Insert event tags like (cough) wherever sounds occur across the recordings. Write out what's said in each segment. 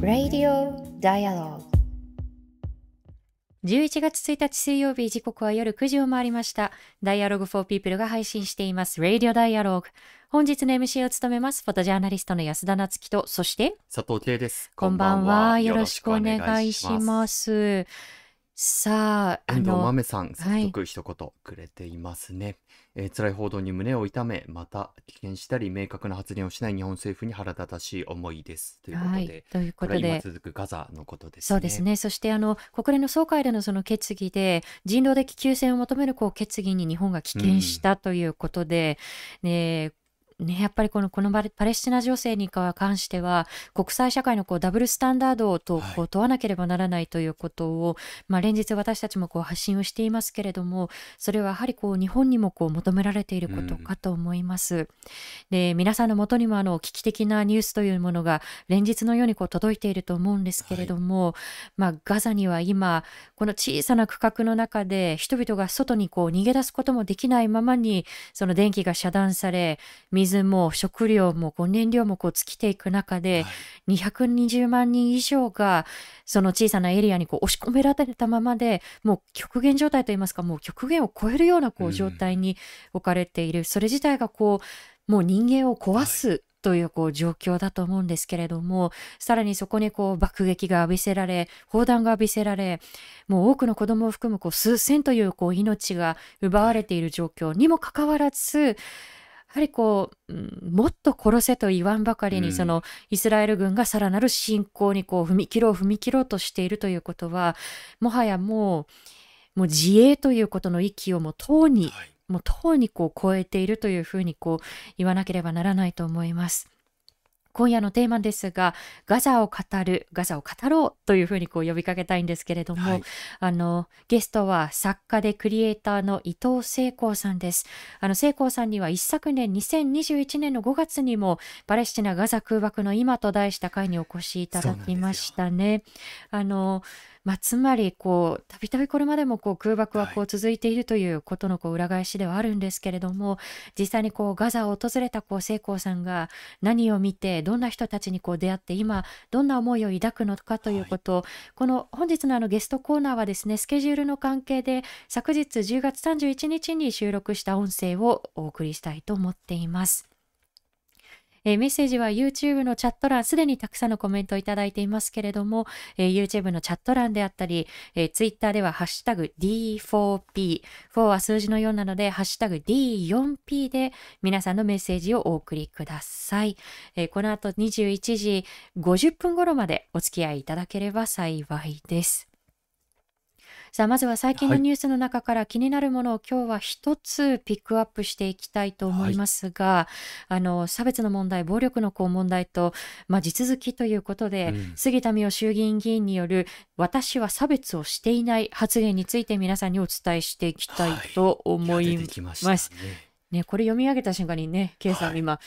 Radio Dialogue. 11月1日水曜日時刻は夜9時を回りました。Dialogue for People が配信しています。Radio Dialogue 本日の MC を務めますフォトジャーナリストの安田夏樹とそして佐藤圭です。こんばんは。よろしくお願いしますさあ、遠藤豆さん、早はい速一言くれていますね、えー辛い報道に胸を痛め、また棄権したり、明確な発言をしない日本政府に腹立たしい思いです。ということで、はい、というこことで、続くガザのことですね。そうです。ね。そしてあの国連の総会でのその決議で人道的休戦を求めるこう決議に日本が棄権したということで、ねね、やっぱりこのこのパレスチナ情勢に関しては国際社会のこうダブルスタンダードをとはい。こう問わなければならないということを、まあ、連日私たちもこう発信をしていますけれどもそれはやはりこう日本にもこう求められていることかと思います。で皆さんのもとにもあの危機的なニュースというものが連日のようにこう届いていると思うんですけれども、まあ、ガザには今この小さな区画の中で人々が外にこう逃げ出すこともできないままにその電気が遮断され水も食料もこう燃料もこう尽きていく中で、220万人以上がその小さなエリアにこう押し込められたままでもう極限状態といいますかもう極限を超えるようなこううん状態に置かれている、それ自体がこうもう人間を壊すというこう状況だと思うんですけれどもさらにそこにこう爆撃が浴びせられ砲弾が浴びせられもう多くの子供を含むこう数千というこう命が奪われている状況にもかかわらずやはりこう、うんもっと殺せと言わんばかりに、うんそのイスラエル軍がさらなる侵攻にこう踏み切ろう踏み切ろうとしているということはもはやもうもう自衛ということの域をもうとうにはいもうとうにこう超えているというふうにこう言わなければならないと思います。今夜のテーマですが、ガザを語る、ガザを語ろうというふうにこう呼びかけたいんですけれども、はいあの、ゲストは作家でクリエイターの伊藤聖光さんです。あの、聖光さんには一昨年2021年の5月にも、パレスチナ・ガザ空爆の今と題した会にお越しいただきましたね。あの、まあ、つまり、こう、たびたびこれまでもこう空爆はこう続いているということのこう裏返しではあるんですけれども、実際にこうガザを訪れたこう聖光さんが何を見て、どんな人たちにこう出会って、今、どんな思いを抱くのかということを、この本日のあのゲストコーナーはですね、スケジュールの関係で、昨日10月31日に収録した音声をお送りしたいと思っています。えーメッセージは YouTube のチャット欄、すでにたくさんのコメントをいただいていますけれども、えー YouTube のチャット欄であったり、えー Twitter ではハッシュタグ D4P、4は数字の4なので、ハッシュタグ D4P で皆さんのメッセージをお送りください。えーこの後21時50分頃までお付き合いいただければ幸いです。さあまずは最近のはいニュースの中から気になるものを今日は一つピックアップしていきたいと思いますが、あの差別の問題暴力のこう問題と、まあ、地続きということで、うん杉田水脈衆議院議員による私は差別をしていない発言について皆さんにお伝えしていきたいと思います。てきましたね。ね、これ読み上げた瞬間にね、ケイさんはい今、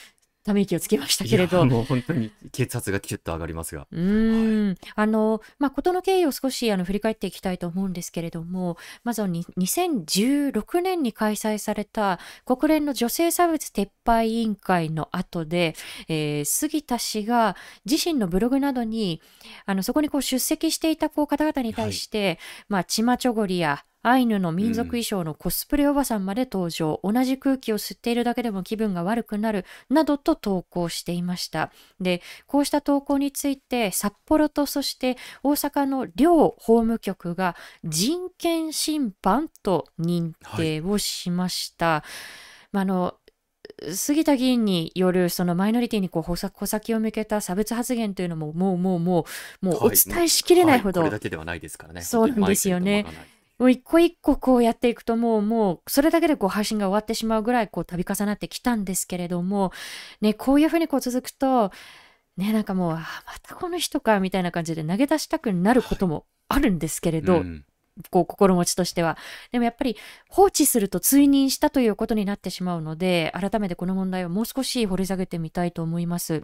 ため息をつきましたいけれど、やもう本当に血圧がキュッと上がりますが。うーん、あの、まあ、事の経緯を少しあの振り返っていきたいと思うんですけれども、まずはに2016年に開催された国連の女性差別撤廃委員会の後で、えー杉田氏が自身のブログなどに、あの、そこにこう出席していたこう方々に対して、まあ、チマチョゴリやアイヌの民族衣装のコスプレおばさんまで登場、同じ空気を吸っているだけでも気分が悪くなる、などと投稿していました。で、こうした投稿について札幌とそして大阪の両法務局が人権侵犯と認定をしました。まあ、あの杉田議員によるそのマイノリティにこう穂穂先を向けた差別発言というのももうもうもうもうおはい。伝えしきれないほど、はこれだけではないですからね。そうなんですよねもう一個一個こうやっていくともうもうそれだけでこう配信が終わってしまうぐらいこう度重なってきたんですけれどもねこういうふうにこう続くとねなんかもうあまたこの人かみたいな感じで投げ出したくなることもあるんですけれど、うんこう心持ちとしては。でもやっぱり放置すると追認したということになってしまうので、改めてこの問題をもう少し掘り下げてみたいと思います。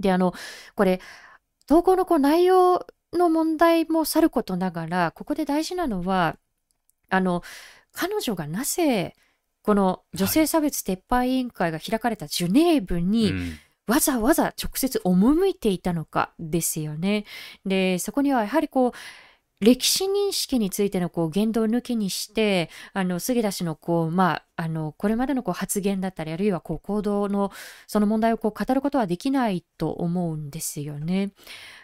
で、あの、これ、投稿のこう内容の問題もさることながら、ここで大事なのは、あの、彼女がなぜこの女性差別撤廃委員会が開かれたジュネーブに、うんわざわざ直接赴いていたのかですよね。で、そこにはやはりこう、歴史認識についてのこう言動を抜きにして、あの、杉田氏のこう、まあ、あの、これまでのこう発言だったり、あるいはこう行動のその問題をこう語ることはできないと思うんですよね。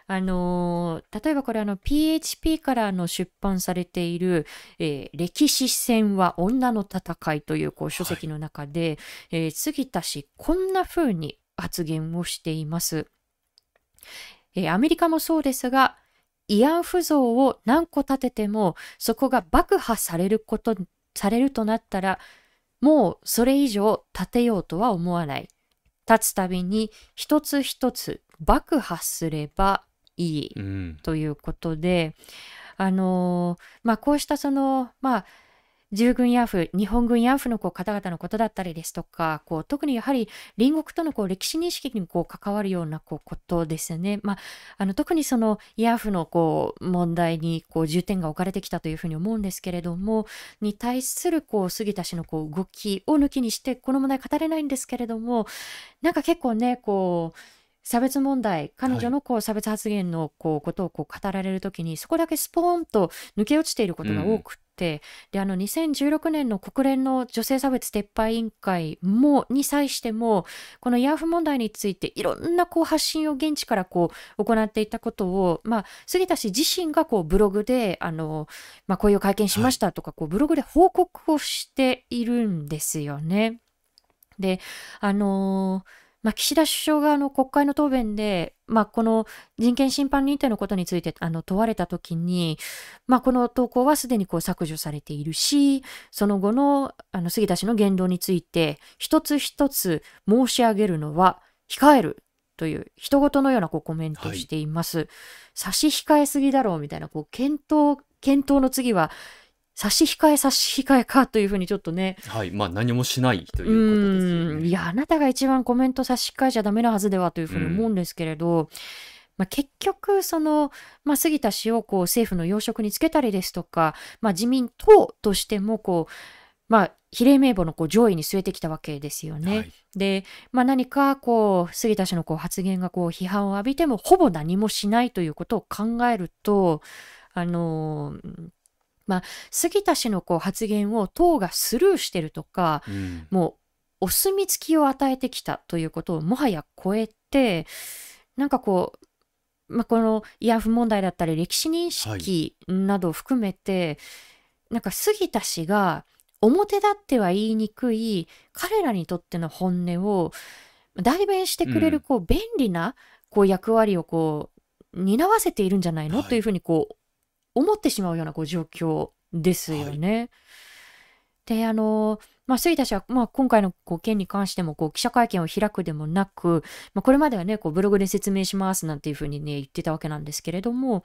あの、例えばこれあの、PHP からの出版されている、えー歴史戦は女の戦いというこう書籍の中で、えー杉田氏、こんな風に発言をしています。えーアメリカもそうですが、慰安婦像を何個建てても、そこが爆破されること、されるとなったら、もうそれ以上建てようとは思わない。立つたびに一つ一つ爆破すればいい。うんということで、あのーまあ、こうしたその、まあ、従軍慰安婦、日本軍慰安婦のこう方々のことだったりですとか、こう特にやはり隣国とのこう歴史認識にこう関わるようなこうことですね。まあ、あの特にその慰安婦のこう問題にこう重点が置かれてきたというふうに思うんですけれども、に対するこう杉田氏のこう動きを抜きにして、この問題語れないんですけれども、なんか結構ね、こう、差別問題、彼女のこう差別発言のこうことをこう語られるときに、そこだけスポーンと抜け落ちていることが多くって、で、あの2016年の国連の女性差別撤廃委員会も、に際しても、この慰安婦問題についていろんなこう発信を現地からこう行っていたことを、まあ、杉田氏自身がこうブログで、あの、まあ、こういう会見しましたとか、こうブログで報告をしているんですよね。で、あのまあ、岸田首相があの国会の答弁で、まあ、この人権侵犯認定のことについてあの問われたときに、まあ、この投稿はすでにこう削除されているし、その後のあの杉田氏の言動について、一つ一つ申し上げるのは控えるという、人事のようなこうコメントをしています。差し控えすぎだろうみたいな、こう検討、検討の次は、差し控え差し控えかというふうにちょっとね、はい、まあ何もしないということですよね。うん。いや、あなたが一番コメント差し控えちゃダメなはずではというふうに思うんですけれど、まあ、結局、その、まあ、杉田氏をこう政府の要職につけたりですとか、まあ、自民党としてもこう、まあ、比例名簿のこう上位に据えてきたわけですよね。はい。で、まあ、何かこう杉田氏のこう発言がこう批判を浴びてもほぼ何もしないということを考えると、あのーまあ、杉田氏のこう発言を党がスルーしてるとか、うん。もうお墨付きを与えてきたということをもはや超えてなんかこう、まあ、この慰安婦問題だったり歴史認識などを含めて、なんか杉田氏が表立っては言いにくい彼らにとっての本音を代弁してくれるうん。こう便利なこう役割をこう担わせているんじゃないの、はい。というふうにこう思ってしまうようなこう状況ですよね。であのまあ、杉田氏は、まあ、今回のこう件に関してもこう記者会見を開くでもなく、まあ、これまではねこうブログで説明しますなんていうふうにね言ってたわけなんですけれども、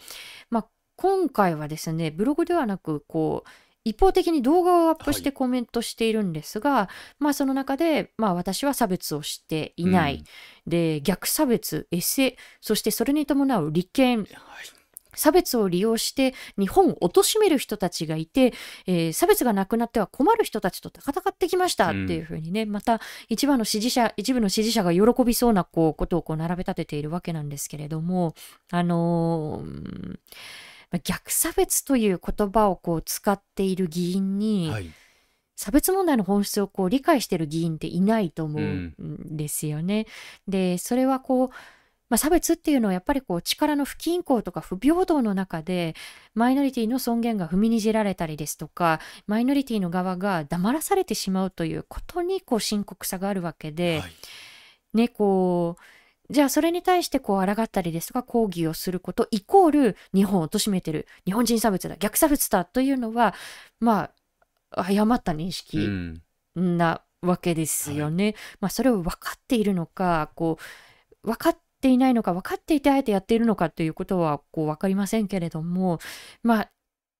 まあ、今回はですねブログではなくこう一方的に動画をアップしてコメントしているんですが、まあその中で、まあ私は差別をしていない。で、逆差別、エセ、そしてそれに伴う利権、はい差別を利用して日本を貶める人たちがいて、えー差別がなくなっては困る人たちと戦ってきましたっていうふうにね、また一部の支持者一部の支持者が喜びそうなこうことをこう並べ立てているわけなんですけれどもあのー逆差別という言葉をこう使っている議員に、はい差別問題の本質をこう理解している議員っていないと思うんですよね。でそれはこう、まあ、差別っていうのはやっぱりこう力の不均衡とか不平等の中でマイノリティの尊厳が踏みにじられたりですとかマイノリティの側が黙らされてしまうということにこう深刻さがあるわけで、はい。ねこうじゃあそれに対してこう抗ったりですとか抗議をすることイコール日本を貶めてる日本人差別だ逆差別だというのはまあ誤った認う識ん。なわけですよね。まあそれを分かっているのかこう分かっていないのか分かっていてあえてやっているのかということはこう分かりませんけれどもまあ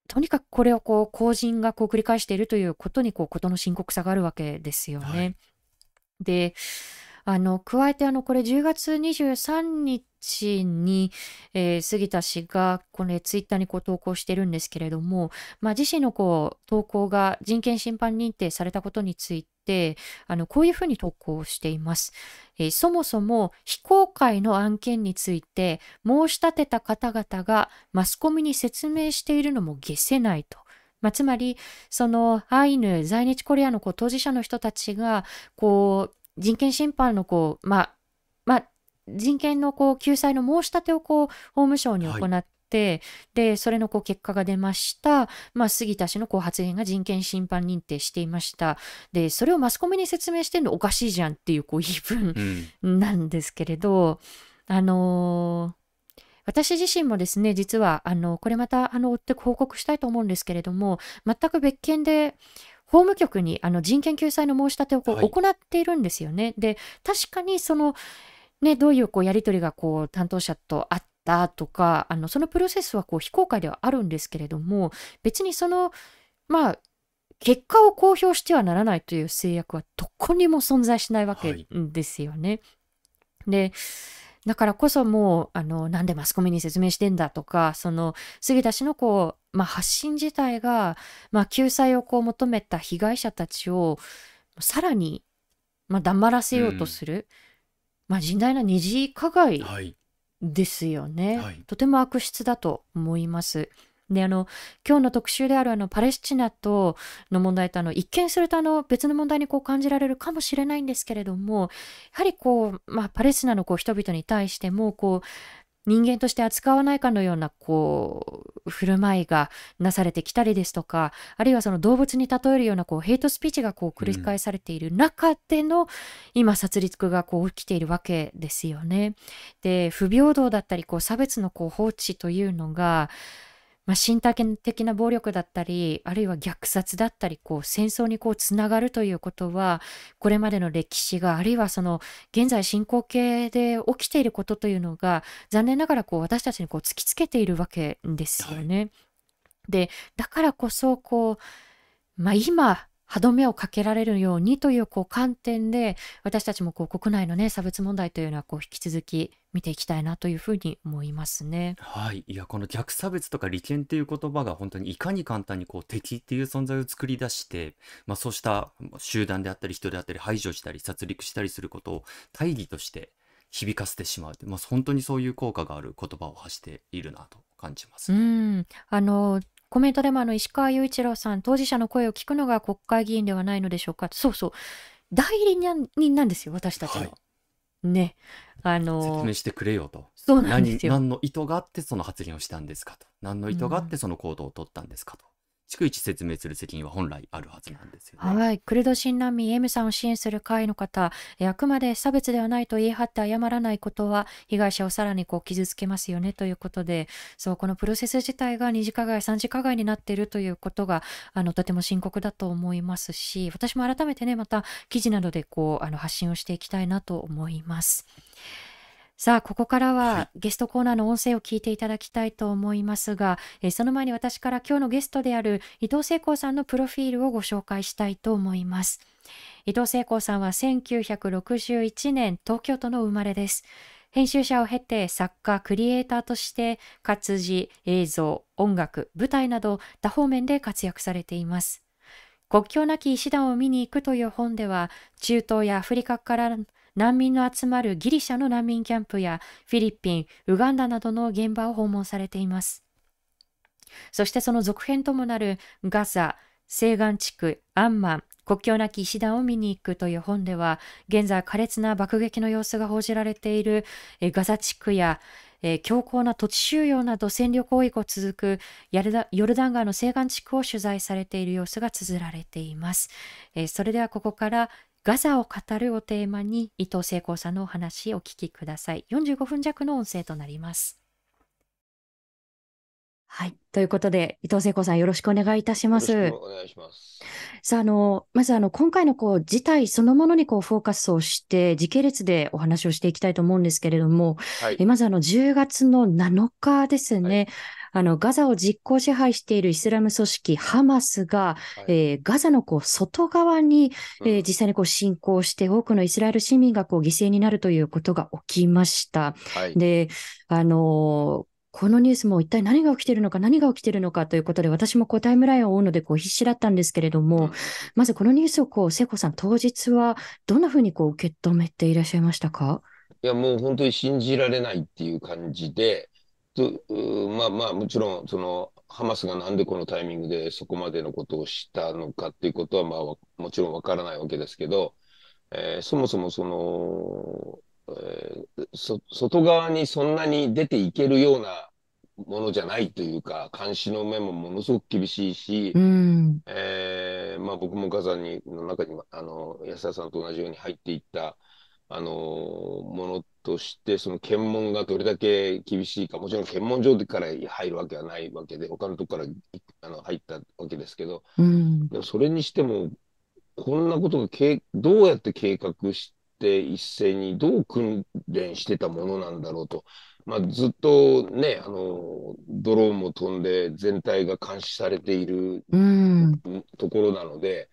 とにかくこれをこう公人がこう繰り返しているということにこうことの深刻さがあるわけですよね。はいであの加えてあのこれ10月23日に、えー杉田氏がこれツイッターにこう投稿してるんですけれども、まあ、自身のこう投稿が人権侵犯認定されたことについてあのこういうふうに投稿しています、えーそもそも非公開の案件について申し立てた方々がマスコミに説明しているのも消せないと。まあ、つまりそのアイヌ在日コリアのこう当事者の人たちがこう人権侵犯のこうまあまあ人権のこう救済の申し立てをこう法務省に行って、でそれのこう結果が出ました、まあ、杉田氏のこう発言が人権侵犯認定していました。でそれをマスコミに説明してるのおかしいじゃんっていうこう言い分うん。なんですけれど、あのー私自身もですね、実は、あの、これまた、あの、追って報告したいと思うんですけれども、全く別件で、法務局にあの人権救済の申し立てをこうはい。行っているんですよね。で、確かにその、ね、どういうこうやり取りがこう担当者とあったとか、あのそのプロセスはこう非公開ではあるんですけれども、別にその、まあ、結果を公表してはならないという制約はどこにも存在しないわけはい。ですよね。で、だからこそもう、あの、なんでマスコミに説明してんだとか、その、杉田氏のこう、まあ、発信自体が、まあ、救済をこう求めた被害者たちを、さらに、まあ、黙らせようとする、まあ、甚大な二次加害はいですよね。はいとても悪質だと思います。で、あの、今日の特集であるあの、パレスチナとの問題とあの、一見するとあの、別の問題にこう感じられるかもしれないんですけれども、やはりこう、まあ、パレスチナのこう人々に対しても、こう、人間として扱わないかのような、こう、振る舞いがなされてきたりですとか、あるいはその動物に例えるような、こう、ヘイトスピーチがこう、繰り返されている中での、今、殺戮がこう、起きているわけですよね。で、不平等だったり、こう、差別のこう、放置というのが、まあ、身体的な暴力だったり、あるいは虐殺だったり、こう、戦争にこう、つながるということは、これまでの歴史が、あるいはその、現在進行形で起きていることというのが、残念ながらこう、私たちにこう、突きつけているわけですよね。で、だからこそ、こう、まあ、今、歯止めをかけられるようにというこう観点で私たちもこう国内のね差別問題というのはこう引き続き見ていきたいなというふうに思いますね。はい、いやこの逆差別とか利権っていう言葉が本当にいかに簡単にこう敵っていう存在を作り出して、まあ、そうした集団であったり人であったり排除したり殺戮したりすることを大義として響かせてしまう、まあ、本当にそういう効果がある言葉を発しているなと感じます。うん、あのコメントでもあの石川雄一郎さん当事者の声を聞くのが国会議員ではないのでしょうかそうそう代理人なんですよ私たちの。はいねあ説の明してくれよと。そうなん何ですよ。何の意図があってその発言をしたんですかと。何の意図があってその行動を取ったんですかと。逐一説明する責任は本来あるはずなんですよね。はい、クルド人難民 M さんを支援する会の方、あくまで差別ではないと言い張って謝らないことは被害者をさらにこう傷つけますよねということで、そうこのプロセス自体が二次加害、三次加害になっているということがあのとても深刻だと思いますし、私も改めてねまた記事などでこうあの発信をしていきたいなと思います。さあ、ここからははゲストコーナーの音声を聞いていただきたいと思いますが、えーその前に私から今日のゲストである伊藤聖光さんのプロフィールをご紹介したいと思います。伊藤聖光さんは1961年東京都の生まれです。編集者を経て作家、クリエイターとして活字、映像、音楽、舞台など多方面で活躍されています。国境なき医師団を見に行くという本では、中東やアフリカから難民の集まるギリシャの難民キャンプやフィリピン、ウガンダなどの現場を訪問されています。そしてその続編ともなるガザ、西岸地区、アンマン、国境なき医師団を見に行くという本では、現在苛烈な爆撃の様子が報じられているえガザ地区や、え強硬な土地収容など占領行為が続くヤルダヨルダン川の西岸地区を取材されている様子が綴られています。えそれではここからガザを語るをテーマに伊藤聖光さんのお話をお聞きください。45分弱の音声となります。はい。ということで、伊藤聖子さんよろしくお願いいたします。よろしくお願いします。さあ、あの、まずあの、今回のこう、事態そのものにこう、フォーカスをして、時系列でお話をしていきたいと思うんですけれども、はいえ。まずあの、10月の7日ですね、あの、ガザを実効支配しているイスラム組織ハマスが、はいえーガザのこう外側に、えーうん実際にこう侵攻して、多くのイスラエル市民がこう犠牲になるということが起きました。はい。で、あのーこのニュースも一体何が起きているのか、何が起きているのかということで、私もこうタイムラインを追うのでこう必死だったんですけれども、うんまずこのニュースをこう、聖子さん、当日はどんなふうにこう受け止めていらっしゃいましたか？いや、もう本当に信じられないっていう感じで、まあまあ、もちろん、その、ハマスがなんでこのタイミングでそこまでのことをしたのかっていうことは、まあ、わもちろんわからないわけですけど、えーそもそもその、えーそ、外側にそんなに出ていけるようなものじゃないというか、監視の面もものすごく厳しいし、うん、えーまあ僕もガザに、の中には、あの、安田さんと同じように入っていった、あの、ものとして、その検問がどれだけ厳しいか、もちろん検問所から入るわけはないわけで、他のところからいあの入ったわけですけど、うん、でもそれにしても、こんなことがけいどうやって計画して一斉にどう訓練してたものなんだろうと。まあ、ずっとね、あの、ドローンも飛んで全体が監視されているうん、ところなので、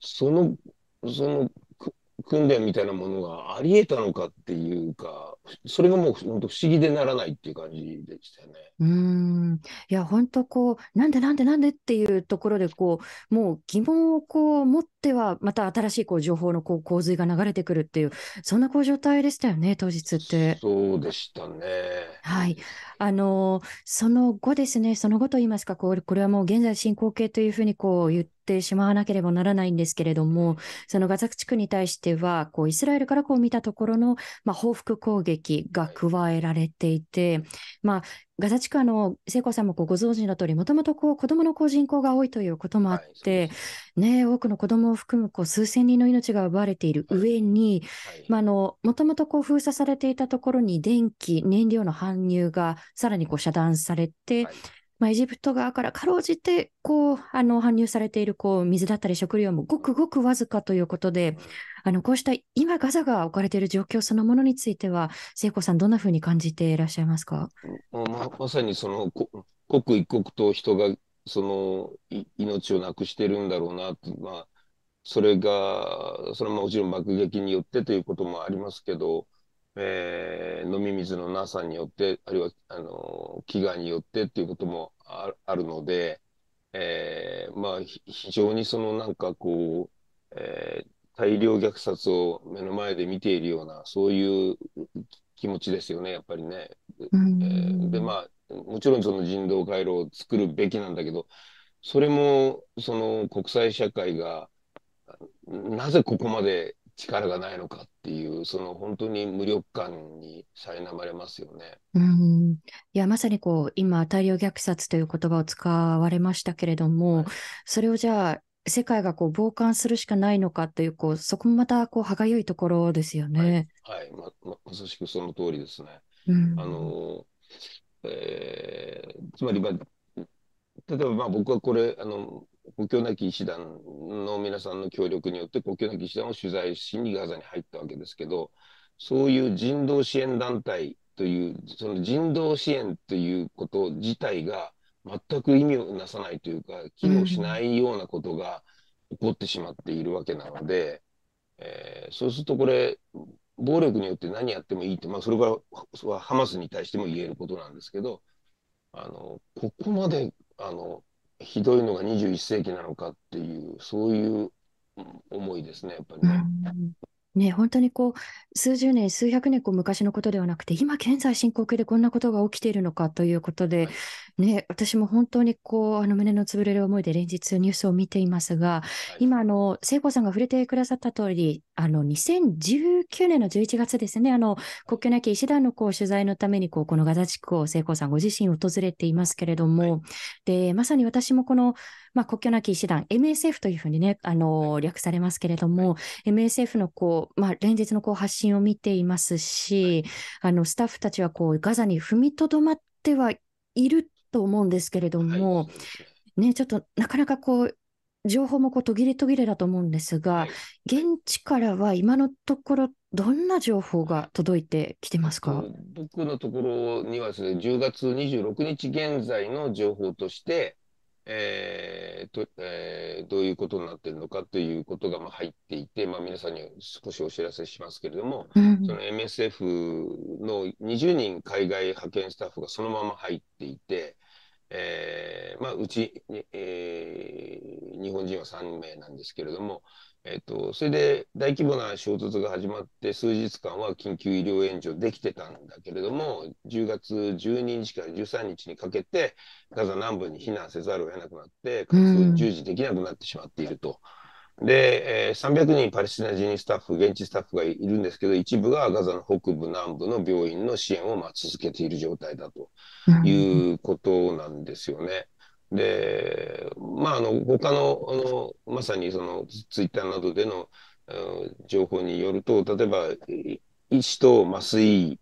その、そのく訓練みたいなものがあり得たのかっていうか、それがもう本当不思議でならないっていう感じでしたよね。うん。いや、本当こう、なんでなんでなんでっていうところで、こう、もう疑問をこう持っては、また新しいこう情報のこう洪水が流れてくるっていう、そんなこう状態でしたよね、当日って。そうでしたね。はい。あの、その後ですね、その後と言いますか、こう、これはもう現在進行形というふうにこう言ってしまわなければならないんですけれども、そのガザ地区に対しては、こう、イスラエルからこう見たところの、まあ、報復攻撃が加えられていて、まあ、ガザ地区はあの、聖子さんもご存知の通り、もともとこう子供のこう人口が多いということもあってで、す。ね、多くの子供を含むこう数千人の命が奪われている上に、はい。まあ、あの、もともとこう封鎖されていたところに電気、燃料の搬入がさらにこう遮断されて、はい。まあ、エジプト側からかろうじて、こう、あの、搬入されている、こう、水だったり食料もごくごくわずかということで、あの、こうした今ガザが置かれている状況そのものについては、聖子さん、どんなふうに感じていらっしゃいますか？もうま、さにその、刻一刻と人が、その、命をなくしてるんだろうなと、まあ、それが、それはもちろん爆撃によってということもありますけど、えー飲み水のなさによって、あるいは、あの、飢餓によってっていうこともあるので、えーまあ、非常にそのなんかこう、えー大量虐殺を目の前で見ているような、そういう気持ちですよね、やっぱりね。うえーんで、まあ、もちろんその人道回廊を作るべきなんだけど、それも、その国際社会が、なぜここまで力がないのかっていう、その本当に無力感に苛まれますよね。うんいや、まさにこう、今、大量虐殺という言葉を使われましたけれども、はいそれをじゃあ、世界がこう傍観するしかないのかという、こう、そこもまたこう歯がゆいところですよね。はい、ま、ま、まさしくその通りですね。うんあの、えーつまり、まあ、例えば、まあ、僕はこれ、あの、国境なき医師団の皆さんの協力によって、国境なき医師団を取材しにガザに入ったわけですけど、そういう人道支援団体という、その人道支援ということ自体が全く意味をなさないというか、機能しないようなことが起こってしまっているわけなので、えーそうするとこれ、暴力によって何やってもいいって、まあ、それはハマスに対しても言えることなんですけど、あの、ここまで、あの、ひどいのが21世紀なのかっていう、そういううん思いですね、やっぱりうね。んね、本当にこう、数十年、数百年こう昔のことではなくて、今現在進行形でこんなことが起きているのかということで、はいね、私も本当にこう、あの胸の潰れる思いで連日ニュースを見ていますが、はい。今、あの、聖子さんが触れてくださった通り、あの、2019年の11月ですね、あの、国境なき医師団のこう取材のために、こう、このガザ地区を聖子さんご自身訪れていますけれども、で、まさに私もこの、まあ、国境なき医師団、MSF というふうにね、あの、略されますけれども、MSF のこう、まあ、連日のこう発信を見ていますし、あの、スタッフたちはこう、ガザに踏みとどまってはいると思うんですけれども、はいね。ね、ちょっとなかなかこう、情報もこう途切れ途切れだと思うんですが、はい。現地からは今のところどんな情報が届いてきてますか？と僕のところにはですね、10月26日現在の情報として、えーとえーどういうことになっているのかということがまあ入っていて、まあ、皆さんに少しお知らせしますけれども、うん。その MSF の20人海外派遣スタッフがそのまま入っていて、えーまあ、うち、えー日本人は3名なんですけれども、えっと、それで大規模な衝突が始まって数日間は緊急医療援助できてたんだけれども、10月12日から13日にかけてガザ南部に避難せざるを得なくなって、活動に従事できなくなってしまっていると。で、えー300人パレスチナ人スタッフ、現地スタッフがいるんですけど、一部がガザの北部、南部の病院の支援をまあ続けている状態だとうんいうことなんですよね。で、まあ、あの、他の、あの、まさにその、ツイッターなどでの、うん情報によると、例えば、い医師と麻酔、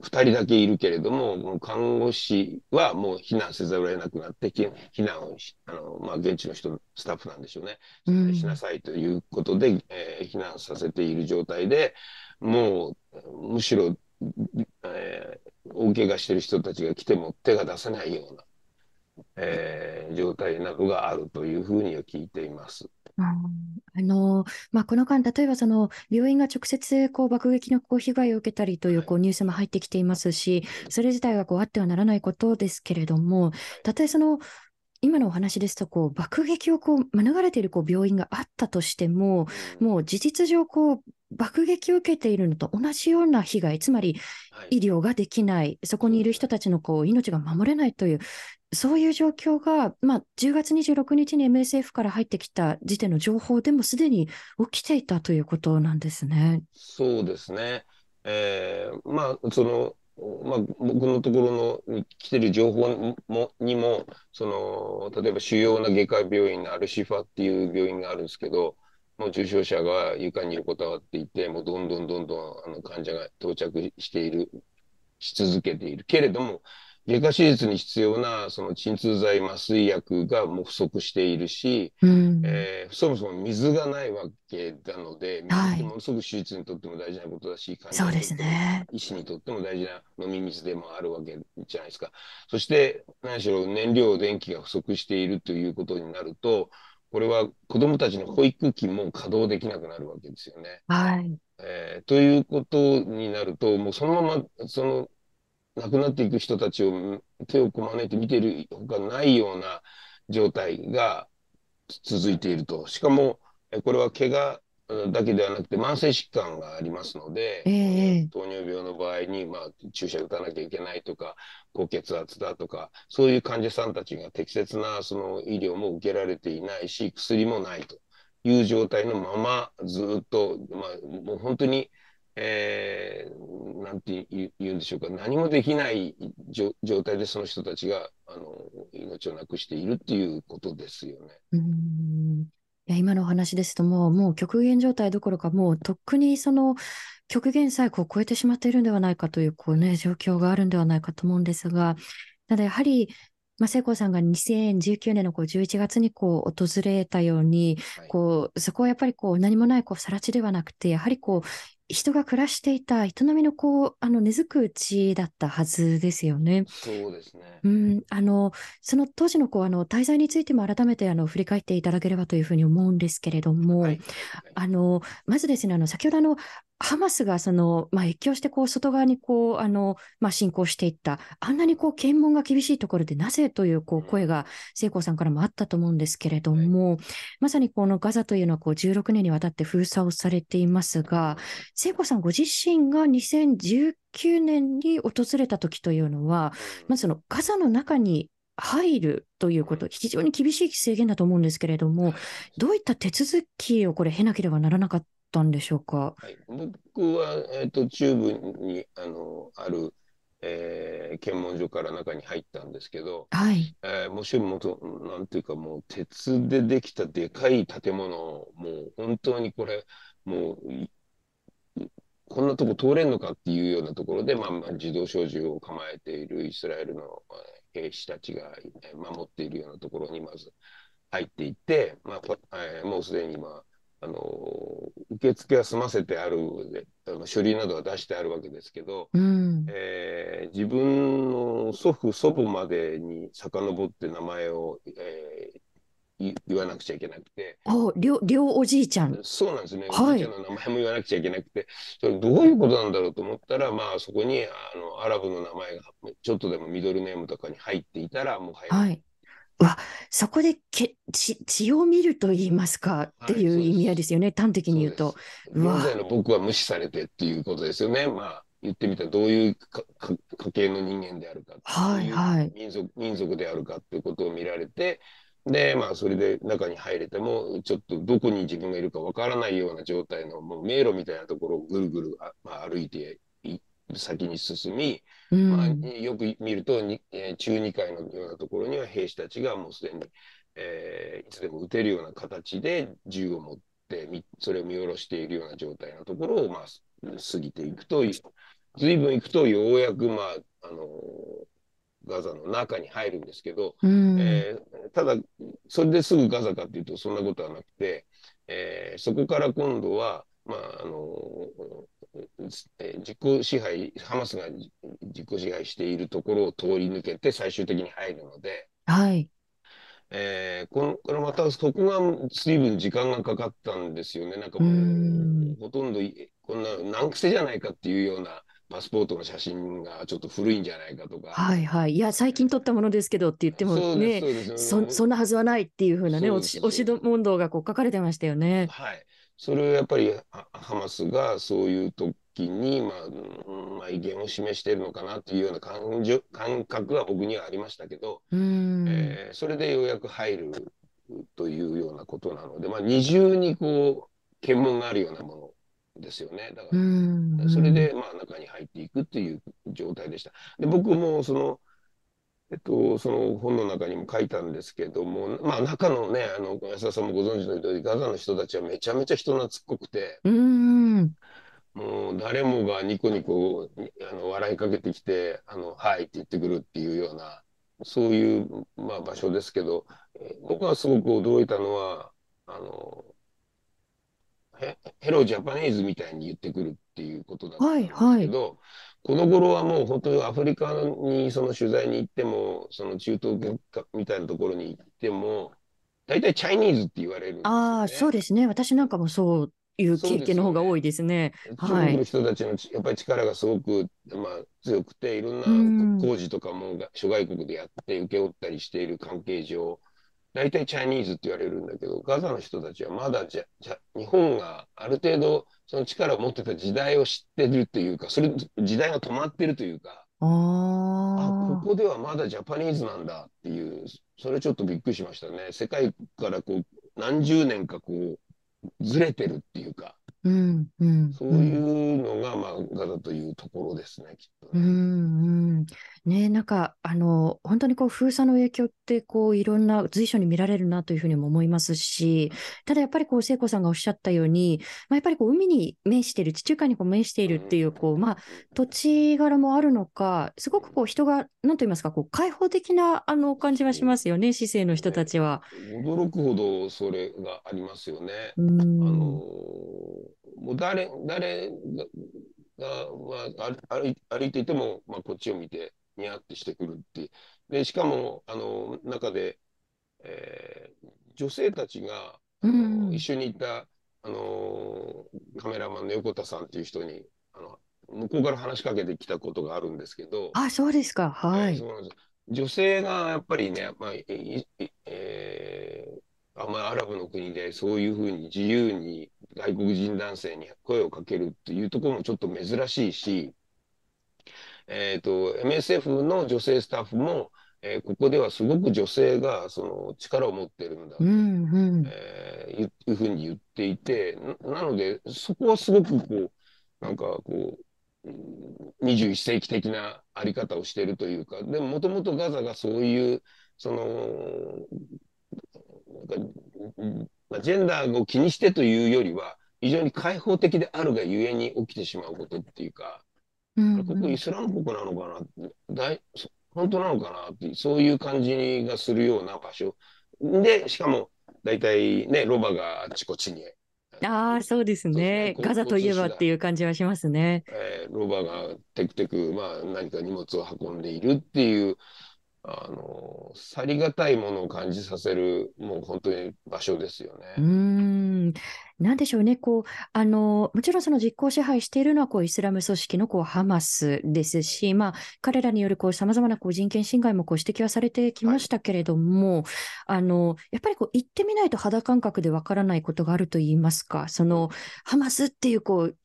二人だけいるけれども、もう看護師はもう避難せざるを得なくなって、き避難をし、あの、まあ、現地の人、スタッフなんでしょうね。うんしなさいということで、えー避難させている状態で、もう、むしろ、えー大怪我してる人たちが来ても手が出せないような、えー状態などがあるというふうには聞いています。うん。あのまあ、この間、例えばその病院が直接こう爆撃のこう被害を受けたりというこうニュースも入ってきていますし、それ自体がこうあってはならないことですけれども、たとえその今のお話ですとこう爆撃をこう免れているこう病院があったとしても、もう事実上こう爆撃を受けているのと同じような被害、つまりはい。医療ができない、そこにいる人たちのこう命が守れないという、そういう状況が、まあ、10月26日に MSF から入ってきた時点の情報でもすでに起きていたということなんですね。そうですね。えーまあ、その、まあ、僕のところのに来てる情報もにも、その、例えば主要な外科病院のアルシファっていう病院があるんですけど、もう重症者が床に横たわっていて、もうどんどんどんどんあの患者が到着している、し続けている。けれども、外科手術に必要なその鎮痛剤、麻酔薬がもう不足しているし、うんえーそもそも水がないわけなので、水はいってものすごく手術にとっても大事なことだし、患者そうですね。医師にとっても大事な飲み水でもあるわけじゃないですか。そして、何しろ燃料、電気が不足しているということになると、これは子供たちの保育器も稼働できなくなるわけですよね。はい。えーということになると、もうそのまま、その、亡くなっていく人たちを手をこまねいて見ているほかないような状態が続いていると。しかも、えこれは怪我うんだけではなくて慢性疾患がありますので、ええ糖尿病の場合に、まあ、注射打たなきゃいけないとか、高血圧だとか、そういう患者さんたちが適切なその医療も受けられていないし、薬もないという状態のままずっと、まあ、もう本当に、えー、なんて言うんでしょうか、何もできない状状態でその人たちが、あの、命をなくしているっていうことですよね。うん。いや今のお話ですともう、もう極限状態どころか、もうとっくにその極限さえこう超えてしまっているんではないかというこう、ね、状況があるんではないかと思うんですが、ただやはり、まあ、聖子さんが2019年のこう11月にこう訪れたように、はい。こうそこはやっぱりこう何もないこう更地ではなくて、やはりこう人が暮らしていた営みのこうあの根付く地だったはずですよね。そうですね。うん、あのその当時のこうあの滞在についても改めてあの振り返っていただければというふうに思うんですけれども、はい。あのまずですね、あの先ほどあのハマスがその、まあ、越境してこう外側にこうあの、まあ、侵攻していった、あんなにこう検問が厳しいところでなぜというこう声が聖光さんからもあったと思うんですけれども、まさにこのガザというのはこう16年にわたって封鎖をされていますが、聖子さんご自身が2019年に訪れた時というのは、まずそのガザの中に入るということ、非常に厳しい制限だと思うんですけれども、どういった手続きをこれ、経なければならなかったんでしょうか？はい、僕は、えっと、中部にあのある、えー検問所から中に入ったんですけど、はい。えーもしもと、なんていうか、もう鉄でできたでかい建物を、もう本当にこれ、もうい、こんなとこ通れんのかっていうようなところで、まあ、まあ自動小銃を構えているイスラエルのえー兵士たちがえー守っているようなところにまず入っていって、まあこえーもうすでに今、あの受付は済ませてあるで、あの書類などは出してあるわけですけど、うん。えー自分の祖父、祖母までに遡って名前を、えーい言わなくちゃいけなくて、お、りょ、りょうおじいちゃん。そうなんですね。はいおじいちゃんの名前も言わなくちゃいけなくて、それどういうことなんだろうと思ったら、まあそこにあのアラブの名前がちょっとでもミドルネームとかに入っていたら、もう入る。はい。うわ、そこでけ、血、血を見ると言いますかっていう意味合いですよね。端的に言うと。そう現在の僕は無視されてっていうことですよね。まあ言ってみたらどういう家系の人間であるか、はい、はい。民族、民族であるかっていうことを見られて、で、まあそれで中に入れても、ちょっとどこに自分がいるかわからないような状態のもう迷路みたいなところをぐるぐるあ、まあ、歩いてい先に進み、うまあ、ん。よく見るとに、えー中二階のようなところには兵士たちがもうすでに、えーいつでも撃てるような形で銃を持ってみそれを見下ろしているような状態のところを、まあ、す過ぎていくと随分行くとようやく、まああのガザの中に入るんですけど、うん。えーただそれですぐガザかっていうとそんなことはなくて、えーそこから今度は、まああのえー実効支配ハマスがじ実効支配しているところを通り抜けて最終的に入るので、はい。えーこのこれまたそこが随分時間がかかったんですよね。なんかうもんうほとんどいこんな難癖じゃないかっていうようなパスポートの写真がちょっと古いんじゃないかとか。はい、はい。いや、最近撮ったものですけどって言ってもね、そそ、そんなはずはないっていうふうなね、押し、問答がこう書かれてましたよね。はい。それをやっぱりハハマスがそういう時に、まあ、うんまあ、威厳を示しているのかなというような感情、感覚は僕にはありましたけど、うん。えーそれでようやく入るというようなことなので、まあ、二重にこう、検問があるようなものですよね。だかうら、ん。それで、まあ、中に入っていくっていう状態でした。で、僕も、その、えっと、その本の中にも書いたんですけども、まあ、中のね、あの、安田さんもご存知の通り、ガザの人たちはめちゃめちゃ人懐っこくて、うん。もう誰もがニコニコ、にあの、笑いかけてきて、あの、はいって言ってくるっていうような、そういう、まあ、場所ですけど、えー僕がすごく驚いたのは、あの、ヘ、ヘロジャパニーズみたいに言ってくるっていうことだったんですけど、この頃はもう本当にアフリカにその取材に行っても、その中東みたいなところに行っても、大体チャイニーズって言われるんですよああ、ね。そうですね。私なんかもそういう経験の方が多いですね。中国の人たちのちやっぱり力がすごく、まあ、強くて、いろんうんな工事とかもが諸外国でやって請け負ったりしている関係上、大体チャイニーズって言われるんだけど、ガザの人たちはまだじゃ、じゃ日本がある程度その力を持ってた時代を知ってるというか、それ、時代が止まってるというか、あ、あここではまだジャパニーズなんだっていう、それちょっとびっくりしましたね。世界からこう、何十年かこう、ずれてるっていうか、あ、うん、うん、そういうのが、まあ、ガザというところですね、きっとうん、ね。うん。ね、なんか、あの、本当にこう、封鎖の影響って、こう、いろんな随所に見られるなというふうにも思いますし、ただやっぱりこう、聖子さんがおっしゃったように、まあ、やっぱりこう、海に面している、地中海にこう面しているっていう、こう、まあ、土地柄もあるのか、すごくこう、人が、なんと言いますか、こう、開放的な、あの、感じはしますよね、市政の人たちは。驚くほどそれがありますよね。うあのん。もう誰、誰が、がまあ、歩いていても、まあ、こっちを見て、ニヤってしてくるって。で、しかも、あの、中で、えー女性たちが、うん一緒にいた、あの、カメラマンの横田さんっていう人に、あの、向こうから話しかけてきたことがあるんですけど、あ、そうですか。はい。えー。女性がやっぱりね、まあ、えーあんまりアラブの国でそういうふうに自由に外国人男性に声をかけるっていうところもちょっと珍しいし、えっと、MSF の女性スタッフも、えーここではすごく女性がその力を持ってるんだと、うん、うん。えーいうふうに言っていて、ななので、そこはすごくこう、なんかこう、うん21世紀的なあり方をしているというか、でももともとガザがそういう、その、なんか、うんまあ、ジェンダーを気にしてというよりは、非常に開放的であるがゆえに起きてしまうことっていうか、うんここイスラム国なのかな大、そ本当なのかなって、そういう感じがするような場所で、しかも、大体ね、ロバがあちこちに。ああ、そうですね。ガザといえばっていう感じはしますね。えー、ロバがテクテク、まあ、何か荷物を運んでいるっていう、あの、去りがたいものを感じさせる、もう本当に場所ですよね。うん。なんでしょうね。こう、あの、もちろんその実効支配しているのは、こう、イスラム組織のこうハマスですし、まあ、彼らによるこう、様々なこう人権侵害もこう指摘はされてきましたけれども、はい、あの、やっぱりこう、行ってみないと肌感覚でわからないことがあると言いますか、その、ハマスっていうこう、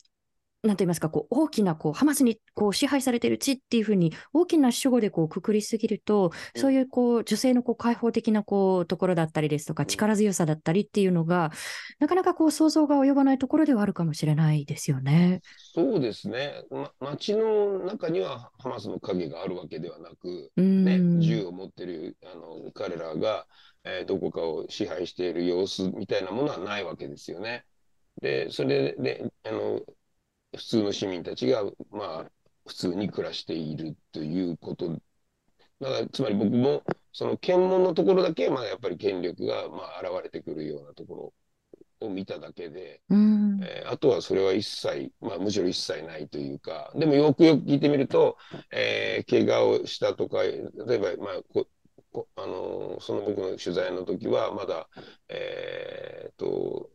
なんて言いますか、こう大きなこうハマスにこう支配されている地っていうふうに大きな主語でこうくくりすぎると、そういうこう女性のこう開放的なこうところだったりですとか、力強さだったりっていうのが、なかなかこう想像が及ばないところではあるかもしれないですよね。そうですね。ま、街の中にはハマスの影があるわけではなく、ね、銃を持ってるあの彼らが、えー、どこかを支配している様子みたいなものはないわけですよね。で、それで、あの普通の市民たちが、まあ、普通に暮らしているということ。だからつまり僕もその検問のところだけ、まあ、やっぱり権力がまあ現れてくるようなところを見ただけで、うん、えー、あとはそれは一切、まあ、むしろ一切ないというかでもよくよく聞いてみると、えー、怪我をしたとか例えば、まあ、こあのその僕の取材の時はまだ、えー、と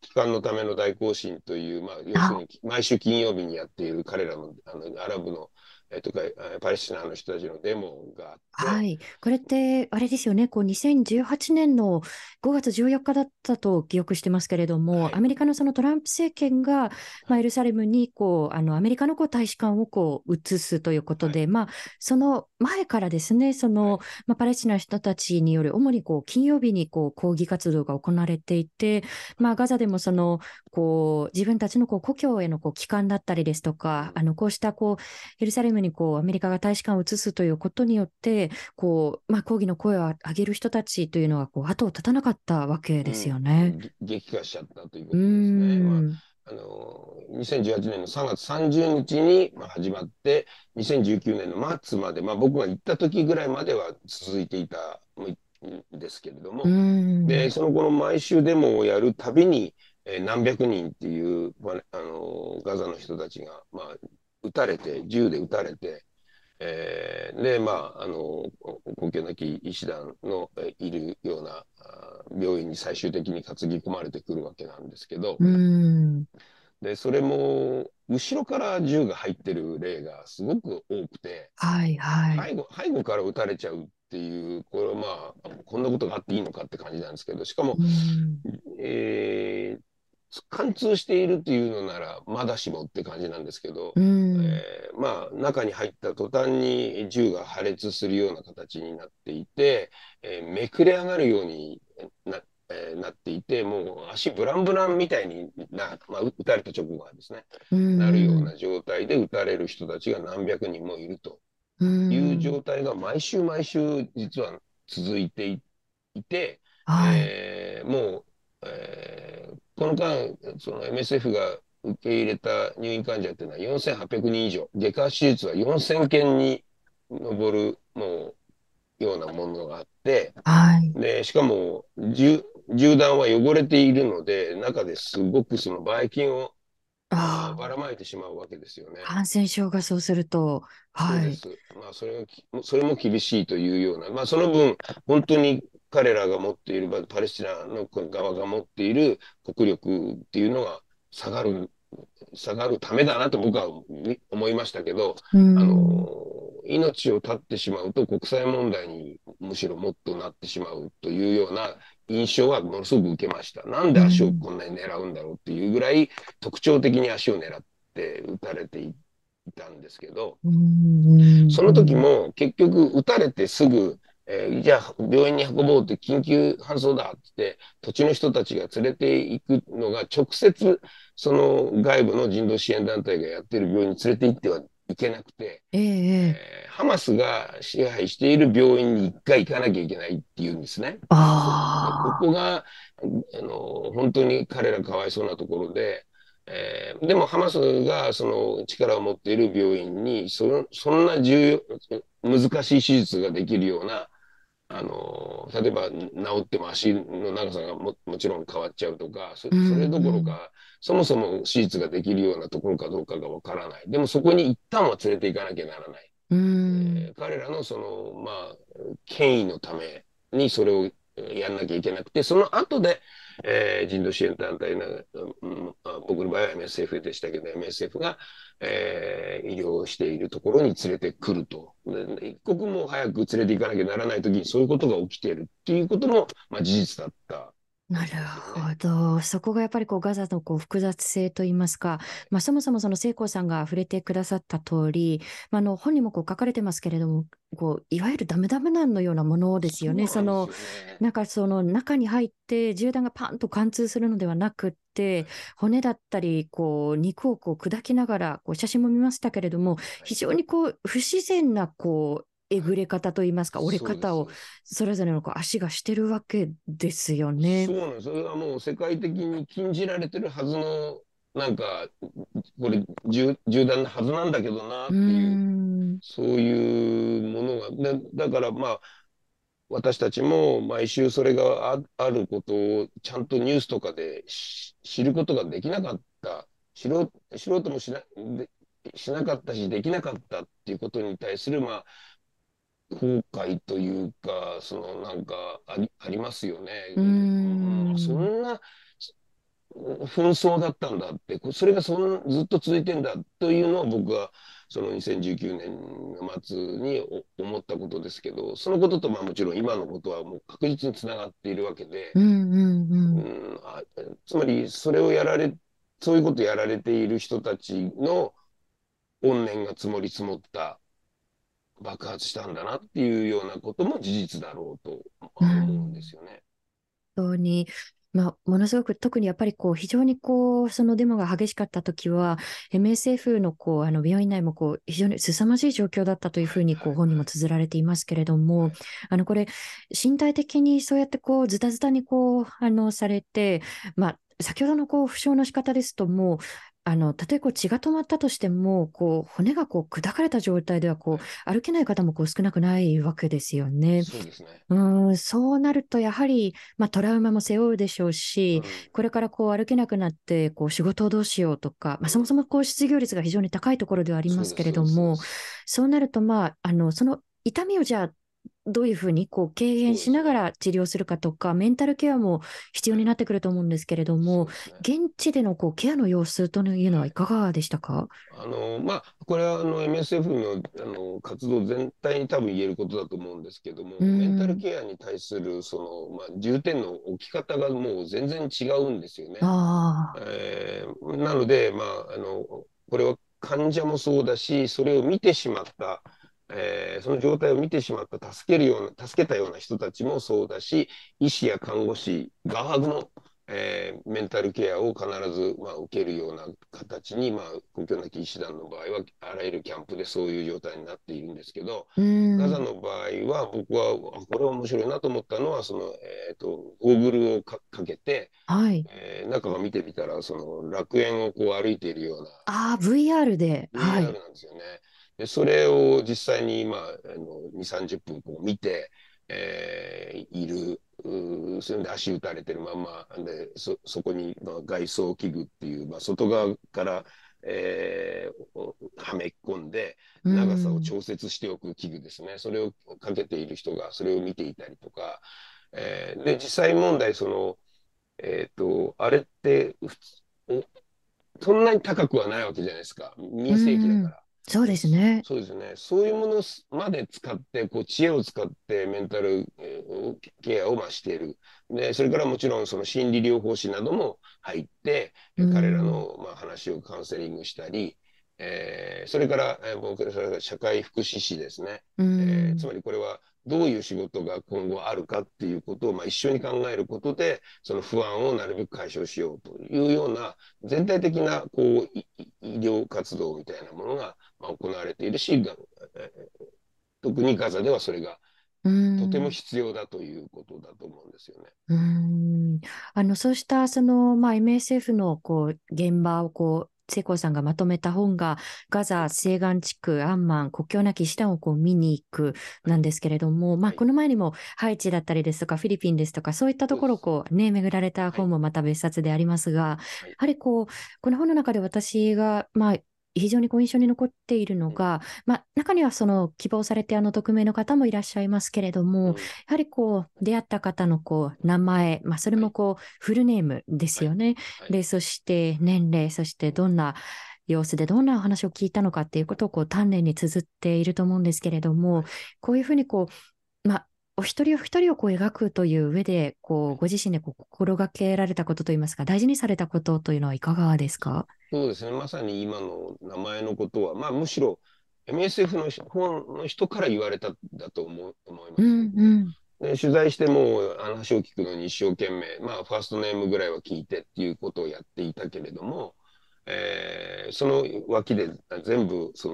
帰還のための大行進という、まあ、要するに毎週金曜日にやっている彼らのあのアラブのえとか、パレスチナの人たちのデモがあって。はい。これって、あれですよね、こう、2018年の5月14日だったと記憶してますけれども、はい、アメリカのそのトランプ政権が、まあ、エルサレムに、こう、あの、アメリカのこう大使館をこう、移すということで、はい、まあ、その前からですね、その、はい、まあ、パレスチナの人たちによる、主にこう、金曜日にこう、抗議活動が行われていて、まあ、ガザでもその、こう、自分たちのこう故郷へのこう帰還だったりですとか、あの、こうしたこう、エルサレムにこうアメリカが大使館を移すということによって、こうまあ、抗議の声を上げる人たちというのはこう後を絶たなかったわけですよね。うん、激化しちゃったということですね。まあ、あの2018年の3月30日に始まって、2019年の末まで、まあ、僕が行った時ぐらいまでは続いていたんですけれども、でその後の毎週デモをやるたびに、えー、何百人っていう、まあ、あのガザの人たちが、まあ、撃たれて、銃で撃たれて、えー、で、まあ、あの、国境なき医師団のいるような病院に最終的に担ぎ込まれてくるわけなんですけど、で、それも、後ろから銃が入ってる例がすごく多くて、はいはい。背後背後から撃たれちゃうっていう、これはまあ、こんなことがあっていいのかって感じなんですけど、しかも、えー、貫通しているっていうのならまだしもって感じなんですけど、うん、えー、まあ中に入った途端に銃が破裂するような形になっていて、えー、めくれ上がるようにな,、えー、なっていてもう足ブランブランみたいにな、まあ、撃たれた直後はですね、うん、なるような状態で撃たれる人たちが何百人もいるという状態が毎週毎週実は続いていて、はい、えー、もう、えーこの間、その MSF が受け入れた入院患者っていうのは4800人以上、外科手術は4000件に上るもうようなものがあって、はい、でしかも銃弾は汚れているので、中ですごくそのばい菌をばらまいてしまうわけですよね。感染症がそうすると、はい。まあ、それが、それも厳しいというような、まあ、その分、本当に彼らが持っている、パレスチナの側が持っている国力っていうのが下がる、下がるためだなと僕は思いましたけど、あの、命を絶ってしまうと国際問題にむしろもっとなってしまうというような印象はものすごく受けました。なんで足をこんなに狙うんだろうっていうぐらい特徴的に足を狙って撃たれていたんですけど、その時も結局撃たれてすぐえー、じゃあ病院に運ぼうって緊急搬送だって土地の人たちが連れていくのが直接その外部の人道支援団体がやってる病院に連れて行ってはいけなくて、えー、えー、ハマスが支配している病院に一回行かなきゃいけないっていうんですね。あここがあの本当に彼らかわいそうなところで、えー、でもハマスがその力を持っている病院にそそんな重要難しい手術ができるようなあの、例えば治っても足の長さがももちろん変わっちゃうとか、それどころか、そもそも手術ができるようなところかどうかがわからない。でもそこに一旦は連れて行かなきゃならない。うえん。ー彼らのその、まあ、権威のためにそれをえーやんなきゃいけなくて、その後で、えー人道支援団体な、うんあ僕の場合は MSF でしたけど、MSF が、えー医療しているところに連れてくると。一刻も早く連れて行かなきゃならないときにそういうことが起きているっていうことも、まあ、事実だった。なるほど。そこがやっぱりこうガザのこう複雑性といいますか、まあ、そもそもその聖光さんが触れてくださった通り、まあ、あの本にもこう書かれてますけれども、こういわゆるダメダメ弾のようなものですよね。そねなんかその中に入って銃弾がパンと貫通するのではなくって、骨だったりこう肉をこう砕きながらこう写真も見ましたけれども、非常にこう不自然なこうえぐれ方といいますか、折れ方をそれぞれのこう足がしてるわけですよねそう。なんです。それはもう世界的に禁じられてるはずの、なんか、これ銃、銃弾のはずなんだけどなってういう、んそういうものが、だだからまあ、私たちも毎週それがああることをちゃんとニュースとかでし知ることができなかった。知ろう、知ろうともしな、でしなかったし、できなかったっていうことに対する、まあ、後悔というか、そのなんかあり、ありますよね。うーんうんそんな紛争だったんだって、こそれがそんずっと続いてんだというのを僕はその2019年の末にお思ったことですけど、そのこととまあもちろん今のことはもう確実につながっているわけで、うんうんう。うんんあつまりそれをやられ、そういうことをやられている人たちの怨念が積もり積もった爆発したんだなっていうようなことも事実だろうと思うんですよね。本当に、まあ、ものすごく特にやっぱりこう非常にこうそのデモが激しかった時は MSF のこうあの病院内もこう非常に凄まじい状況だったというふうにこう本にも綴られていますけれども、あのこれ身体的にそうやってこうズタズタにこうあのされて、まあ、先ほどのこう負傷の仕方ですともうあのたとえこう血が止まったとしてもこう骨がこう砕かれた状態ではこう歩けない方もこう少なくないわけですよね。そうですね。うーん、そうなるとやはり、まあ、トラウマも背負うでしょうし、これからこう歩けなくなってこう仕事をどうしようとか、まあ、そもそもこう失業率が非常に高いところではあありますけれども、そうなると、まあ、あのその痛みをじゃあどういうふうにこう軽減しながら治療するかとか、メンタルケアも必要になってくると思うんですけれども、現地でのこうケアの様子というのはいかがでしたか？あの、まあ、これはあの MSF のあの活動全体に多分言えることだと思うんですけども、うん。メンタルケアに対するその、まあ、重点の置き方がもう全然違うんですよね。ああ、えーなので、まあ、あの、これは患者もそうだし、それを見てしまった、えーその状態を見てしまった、助けるような、助けたような人たちもそうだし、医師や看護師側も、えーメンタルケアを必ず、まあ、受けるような形に、まあ、国境なき医師団の場合は、あらゆるキャンプでそういう状態になっているんですけど、うん、ガザの場合は、僕は、あこれは面白いなと思ったのは、その、えっと、ゴーグルをかかけて、はい。えー中が見てみたら、その楽園をこう歩いているようなああ、VR で、は VR い。なんですよね。で、それを実際に今、あの、2、30分こう見て、えーいる、うそれで足打たれてるまんま、で、そ、そこに、まあ、外装器具っていう、まあ、外側から、えーはめ込んで、長さを調節しておく器具ですね。それをかけている人がそれを見ていたりとか、えーで、実際問題、その、えっと、あれって、普通そんなに高くはないわけじゃないですか。民生機だから。そうですね。そうですね。そういうものまで使って、こう、知恵を使ってメンタルえーケアをまあしている。で、それからもちろんその心理療法士なども入って、うん彼らのまあ話をカウンセリングしたり、えーそれから、えー僕ら社会福祉士ですね。うえんーつまりこれはどういう仕事が今後あるかっていうことを、まあ、一緒に考えることで、その不安をなるべく解消しようというような全体的なこう医療活動みたいなものがまあ行われているし、特にガザではそれがうんとても必要だということだと思うんですよね。うーんあのそうしたその、まあ、MSF のこう現場をこう聖光さんがまとめた本が、ガザ、西岸地区、アンマン、国境なき師団をこう見に行くなんですけれども、まあ、この前にもハイチだったりですとか、フィリピンですとか、そういったところをこうね、巡られた本もまた別冊でありますが、やはりこう、この本の中で私が、まあ、非常にこう印象に残っているのが、まあ、中にはその希望されてあの匿名の方もいらっしゃいますけれども、やはりこう出会った方のこう名前、まあ、それもこうフルネームですよね。で、そして年齢、そしてどんな様子でどんなお話を聞いたのかっていうことをこう丹念に綴っていると思うんですけれども、こういうふうにこう、まあ、お一人お一人をこう描くという上で、こうご自身でこう心がけられたことといいますか、大事にされたことというのはいかがですか？そうですね、まさに今の名前のことは、まあ、むしろ MSF の本の人から言われたんだと思思います。うんうんで取材しても話を聞くのに一生懸命、まあ、ファーストネームぐらいは聞いてっていうことをやっていたけれども、えー、その脇で全部そ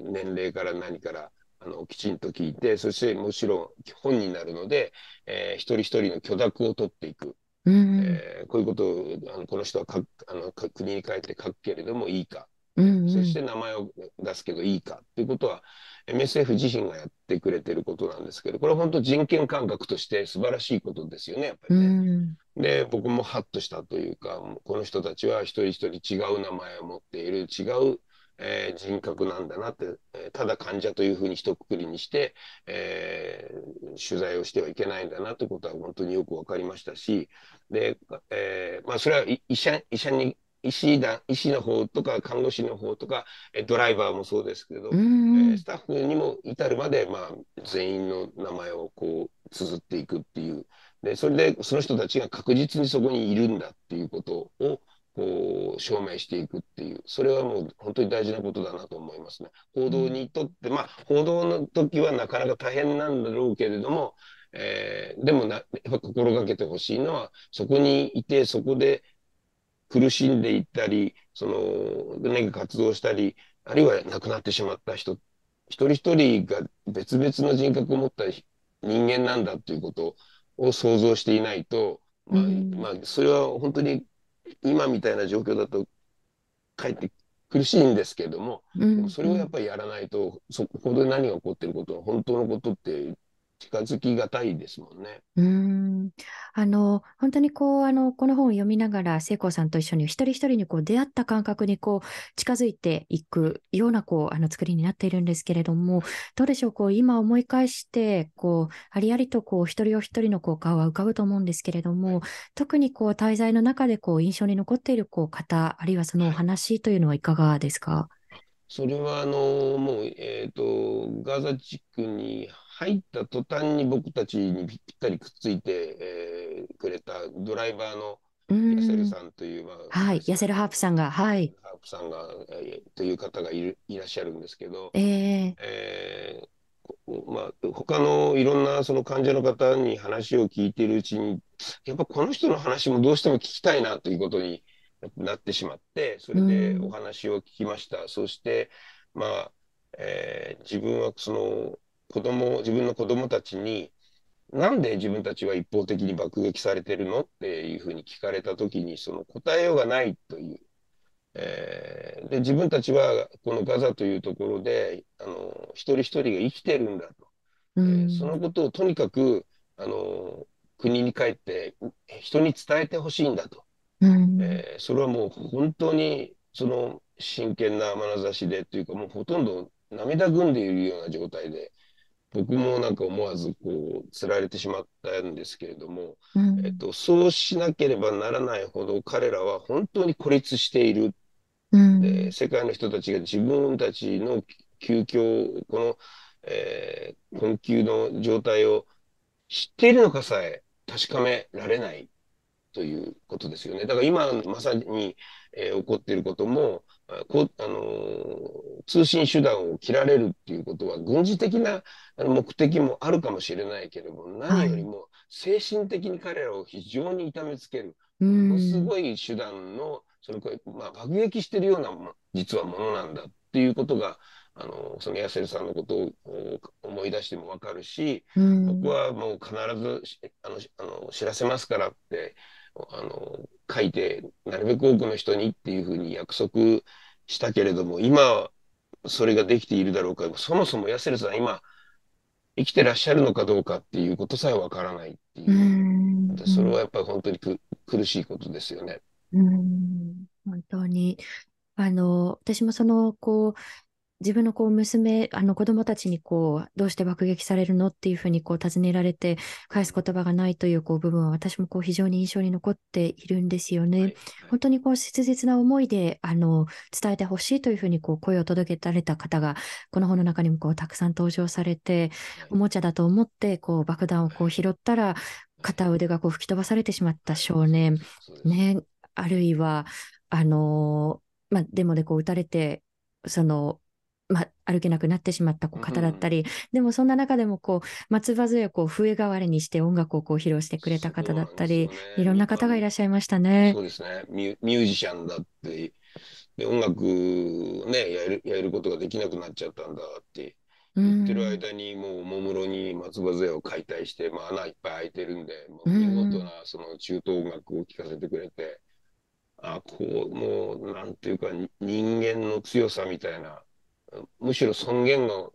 の年齢から何からあのきちんと聞いて、そしてもちろん本になるので、えー、一人一人の許諾を取っていく。うん、えー、こういうことをあのこの人はかあの国に帰って書くけれどもいいか、うんうん、そして名前を出すけどいいかっていうことは MSF 自身がやってくれてることなんですけどこれは本当人権感覚として素晴らしいことですよねやっぱりね。うん、で僕もハッとしたというかこの人たちは一人一人違う名前を持っている違うえー、人格なんだなって、えただ患者というふうに一括りにして、えー、取材をしてはいけないんだなということは本当によく分かりましたし、で、えー、まあ、それは医者、医者に、医師だ、医師の方とか看護師の方とか、ドライバーもそうですけど、えー、スタッフにも至るまで、まあ、全員の名前をこう、綴っていくっていう。で、それでその人たちが確実にそこにいるんだっていうことを、こう証明していくっていう、それはもう本当に大事なことだなと思いますね。報道にとって、まあ、報道の時はなかなか大変なんだろうけれども、えー、でもな、やっぱ心がけてほしいのは、そこにいて、そこで苦しんでいったり、その、何か活動したり、あるいは亡くなってしまった人、一人一人が別々の人格を持った人間なんだということを想像していないと、まあ、まあ、それは本当に今みたいな状況だとかえって苦しいんですけども、うん、それをやっぱりやらないと、そこで何が起こってること本当のことって近づきがたいですもんね。うん。あの本当にこうあのこの本を読みながら聖子さんと一緒に一人一人にこう出会った感覚にこう近づいていくようなこうあの作りになっているんですけれどもどうでしょうこう今思い返してこうありありとこう一人お一人のこう顔は浮かぶと思うんですけれども特にこう滞在の中でこう印象に残っているこう方あるいはそのお話というのはいかがですか？それはあのもう、えーとガザ地区に入った途端に僕たちにぴったりくっついて、えー、くれたドライバーのヤセルさんという、まあ、はい、ヤセルハープさんが、はい。ハープさんが、えー、という方がいるいらっしゃるんですけど、えー、えー、まあ、他のいろんなその患者の方に話を聞いているうちに、やっぱこの人の話もどうしても聞きたいなということになってしまって、それでお話を聞きました。そして、まあ、えー、自分はその、子供、自分の子供たちに、なんで自分たちは一方的に爆撃されてるのっていうふうに聞かれたときに、その答えようがないという。えー、で、自分たちはこのガザというところで、あの、一人一人が生きてるんだと。うん、えー、そのことをとにかく、あの、国に帰って人に伝えてほしいんだと。うん、えー、それはもう本当に、その真剣な眼差しでというか、もうほとんど涙ぐんでいるような状態で、僕もなんか思わずこう、釣られてしまったんですけれども、うん、えっと、そうしなければならないほど彼らは本当に孤立している。うん、で世界の人たちが自分たちの急遽、この、えー、困窮の状態を知っているのかさえ確かめられないということですよね。だから今まさに、えー、起こっていることも、こあのー、通信手段を切られるっていうことは軍事的な目的もあるかもしれないけれども、何よりも精神的に彼らを非常に痛めつける、ものすごい手段の、そのまあ、爆撃してるような実はものなんだっていうことが、あのそのヤセルさんのことを思い出してもわかるし、僕はもう必ずあのあの知らせますからってあの、書いて、なるべく多くの人にっていうふうに約束したけれども、今、それができているだろうか、そもそもヤセルさん、今、生きてらっしゃるのかどうかっていうことさえわからないっていうう。ん。それはやっぱり本当にく苦しいことですよね。うん。本当に。あの、私もその、こう、自分のこう娘、あの子供たちにこう、どうして爆撃されるのっていうふうにこう尋ねられて、返す言葉がないというこう部分は私もこう非常に印象に残っているんですよね。はい。本当にこう切実な思いであの伝えてほしいというふうにこう声を届けられた方がこの本の中にもこうたくさん登場されておもちゃだと思ってこう爆弾をこう拾ったら片腕がこう吹き飛ばされてしまった少年。ね、あるいはあのまあ、デモでこう撃たれてその、まあ、歩けなくなってしまった方だったり、でもそんな中でもこう松葉杖をこう笛代わりにして音楽をこう披露してくれた方だったり、ねいろんな方がいらっしゃいましたねそ。うですね。ミュミュージシャンだって、で、音楽ね、やる、やることができなくなっちゃったんだってうん言ってる間に、もうおもむろに松葉杖を解体して、まあ、穴いっぱい開いてるんで、もう見事なその中東音楽を聴かせてくれて、あ、こう、もう、なんていうか、に人間の強さみたいな、むしろ尊厳を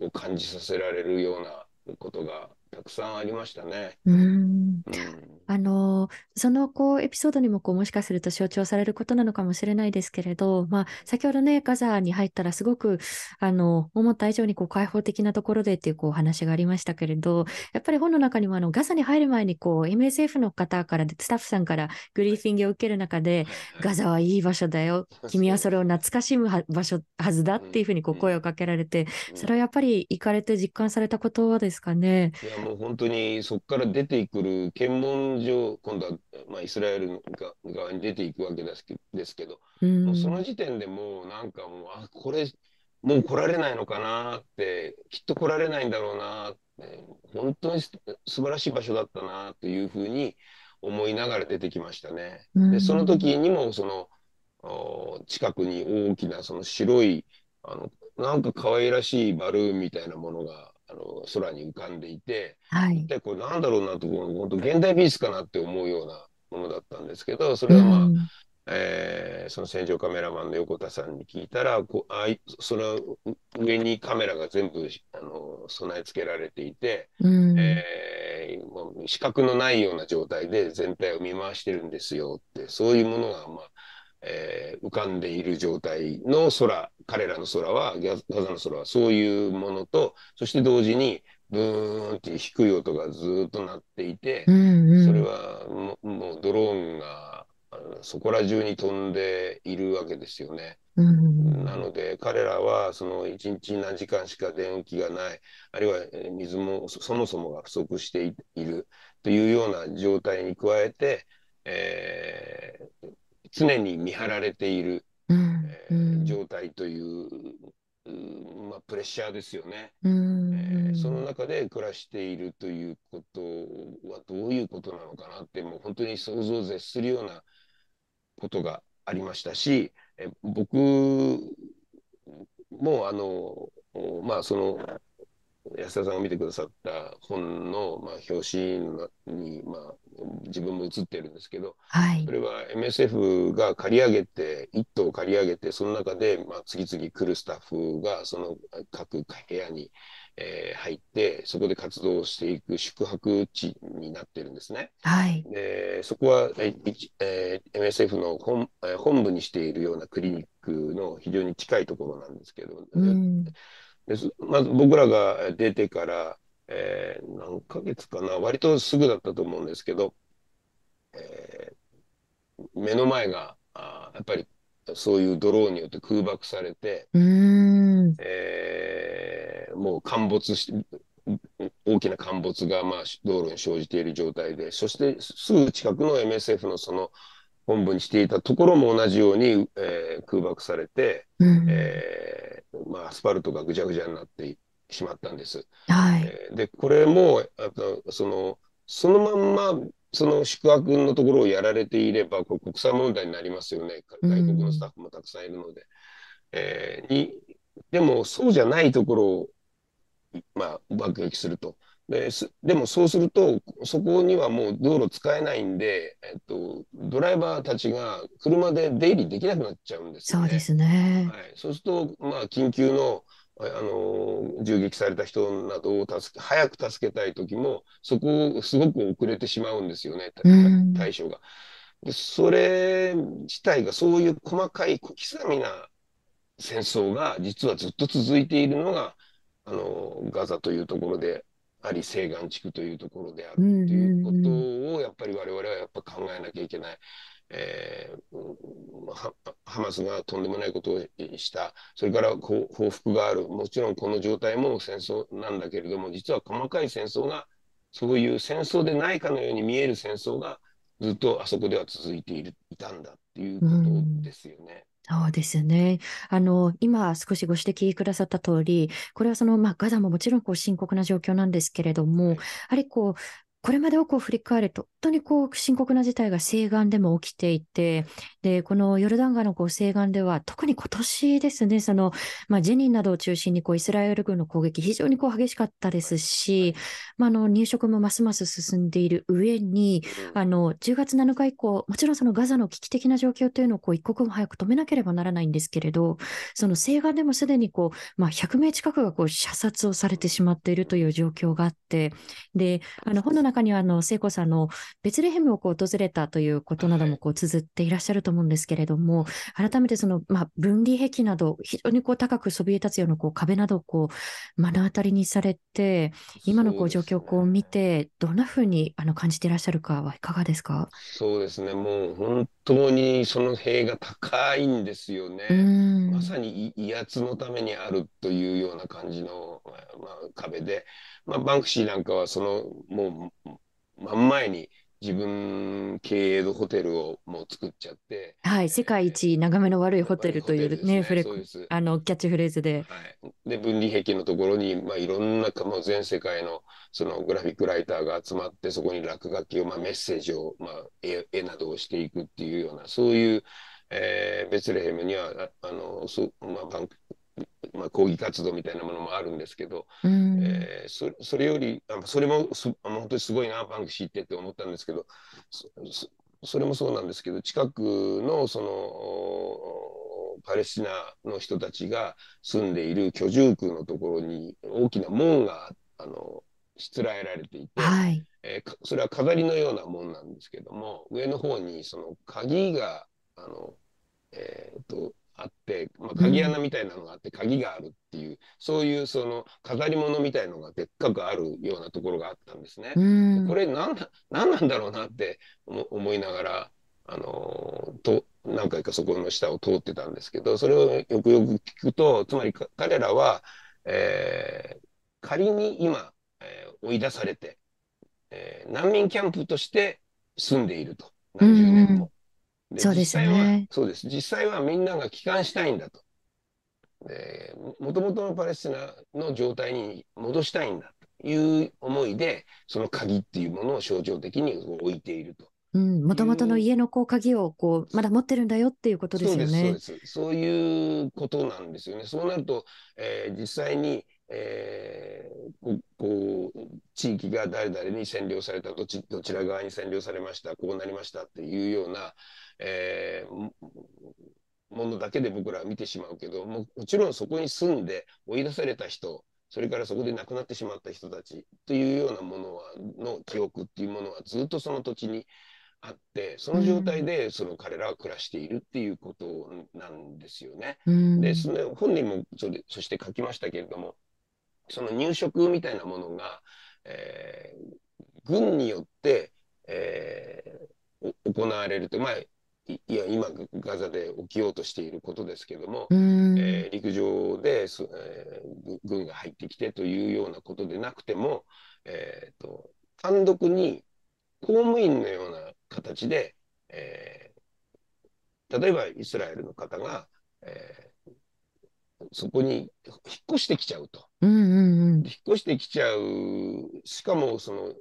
を感じさせられるようなことがたくさんありましたね。うんうん。あのそのこうエピソードにもこうもしかすると象徴されることなのかもしれないですけれど、まあ、先ほどねガザに入ったらすごくあの思った以上にこう開放的なところでっていうこう話がありましたけれどやっぱり本の中にもあのガザに入る前にこう MSF の方からスタッフさんからグリーフィングを受ける中でガザはいい場所だよ君はそれを懐かしむは場所はずだっていうふうにこう声をかけられてそれはやっぱり行かれて実感されたことですかね？いやもう本当にそこから出てくる検問所、今度は、まあ、イスラエルが側に出ていくわけですけど、うんもうその時点でもうなんかもう、あ、これ、もう来られないのかなって、きっと来られないんだろうなって、本当にす素晴らしい場所だったなというふうに思いながら出てきましたね。うんで、その時にもその、お近くに大きなその白い、あの、なんか可愛らしいバルーンみたいなものが、あの、空に浮かんでいて、はい。で、これなんだろうなと、本当現代美術かなって思うようなものだったんですけど、それはまあ、うんえーその戦場カメラマンの横田さんに聞いたら、こうあいその上にカメラが全部あの備え付けられていて、うんえーもう視覚のないような状態で全体を見回してるんですよって、そういうものが、まあえー浮かんでいる状態の空、彼らの空は、ガガザの空はそういうものと、そして同時にブーンっていう低い音がずーっと鳴っていて、うんうんそれはもうドローンがそこら中に飛んでいるわけですよね。うんなので彼らはその一日何時間しか電気がない、あるいはえー水もそそもそもが不足していいるというような状態に加えて、えー常に見張られている、うんえうんー状態という、うんまあ、プレッシャーですよね。うんえーその中で暮らしているということはどういうことなのかなって、もう本当に想像を絶するようなことがありましたし、え僕もあの、おまあその、安田さんが見てくださった本の、まあ、表紙に、まあ、自分も写ってるんですけど、はい。それは MSF が借り上げて、一棟借り上げて、その中で、まあ、次々来るスタッフが、その各部屋に、えー入って、そこで活動していく宿泊地になってるんですね。はい。で、そこは、えー MSF の本,、えー本部にしているようなクリニックの非常に近いところなんですけど、うん。ですまず僕らが出てから、えー何ヶ月かな、割とすぐだったと思うんですけど、えー目の前があーやっぱりそういうドローンによって空爆されて、うん。えーもう陥没し、大きな陥没がまあ道路に生じている状態で、そしてすぐ近くの MSF のその本部にしていたところも同じように、えー空爆されて、うん。えーまあ、アスファルトがぐちゃぐちゃになってしまったんです。はいえーで、これも、あとその、そのまんま、その宿泊のところをやられていれば、これ国際問題になりますよね。うん外国のスタッフもたくさんいるので。えーに、でも、そうじゃないところを、まあ、爆撃すると。ですでもそうすると、そこにはもう道路使えないんで、えっと、ドライバーたちが車で出入りできなくなっちゃうんですよね。そうですね。はい、そうすると、まあ、緊急の、あの銃撃された人などを助け、早く助けたいときも、そこをすごく遅れてしまうんですよね、うん対処が。で、それ自体がそういう細かい小刻みな戦争が実はずっと続いているのが、あの、ガザというところであり、西岸地区というところであるということを、やっぱり我々はやっぱ考えなきゃいけない。えーはハマスがとんでもないことをした、それから報復がある、もちろんこの状態も戦争なんだけれども、実は細かい戦争が、そういう戦争でないかのように見える戦争が、ずっとあそこでは続いているいたんだっていうことですよね。そうですね。あの、今少しご指摘くださった通り、これはその、まあ、ガザももちろんこう深刻な状況なんですけれども、はいやはりこう、これまでをこう振り返ると、本当にこう深刻な事態が西岸でも起きていて、で、このヨルダン川のこう西岸では、特に今年ですね、その、まあ、ジェニンなどを中心にこうイスラエル軍の攻撃、非常にこう激しかったですし、まあ、あの入植もますます進んでいる上に、うん。あの10月7日以降、もちろんそのガザの危機的な状況というのをこう一刻も早く止めなければならないんですけれど、その西岸でもすでにこう、まあ、100名近くがこう射殺をされてしまっているという状況があって、で、あの本の中にはあの聖子さんのベツレヘムをこう訪れたということなどもこう綴っていらっしゃると思うんですけれども、改めてその、まあ、分離壁など、非常にこう高くそびえ立つようなこう壁などをこう目の当たりにされて、今のこう状況をこう見て、どんなふうにあの感じていらっしゃるかはいかがですか？そうですね、もう本当にその塀が高いんですよね。まさにい威圧のためにあるというような感じの、まあ、壁で、まあ、バンクシーなんかはそのもう真ん前に自分経営のホテルをもう作っちゃって、はい、世界一眺めの悪いホテルというね、フレキャッチフレーズで。はい、で分離壁のところに、まあ、いろんなかもう全世界のそのグラフィックライターが集まってそこに落書きを、まあ、メッセージを、まあ、絵絵などをしていくっていうようなそういう、えーベツレヘムにはああのそ、まあバンクまあ、抗議活動みたいなものもあるんですけど、うーんえーそそれよりあそれもすあ本当にすごいなバンクシーってって思ったんですけどそれもそうなんですけど近くのそのおパレスチナの人たちが住んでいる居住区のところに大きな門があのしつらえられていて、はい。えーかそれは飾りのようなもんなんですけども上の方にその鍵があの、えーとあって、まあ、鍵穴みたいなのがあって鍵があるっていう、そういうその飾り物みたいのがでっかくあるようなところがあったんですね。うーんこれ何だ何なんだろうなって思思いながら、あのーと何回かそこの下を通ってたんですけどそれをよくよく聞くとつまりか彼らは、えー仮に今、えー追い出されて、えー難民キャンプとして住んでいると何十年も。そうですね実際はそうです実際はみんなが帰還したいんだと。でもともとのパレスチナの状態に戻したいんだという思いでその鍵っていうものを象徴的に置いていると。うん、もともとの家のこう鍵をこうまだ持ってるんだよっていうことですよね。そうです、そうです。そういうことなんですよね。そうなると、えー実際に、えーここう、地域が誰々に占領された、どちどちら側に占領されました、こうなりましたっていうような、えーもものだけで僕らは見てしまうけども、もちろんそこに住んで追い出された人、それからそこで亡くなってしまった人たちというようなものは、の記憶っていうものはずっとその土地にあって、その状態でその彼らは暮らしているっていうことなんですよね。うんで、その本人もそれそして書きましたけれども、その入植みたいなものが、えー軍によって、えーお行われると、まあ、いいや今ガザで起きようとしていることですけども、うんえー陸上で、そえーぐ軍が入ってきてというようなことでなくても、えーと単独に公務員のような形で、えー例えばイスラエルの方が、えーそこに引っ越してきちゃうと。うんうんうん引っ越してきちゃう、しかもその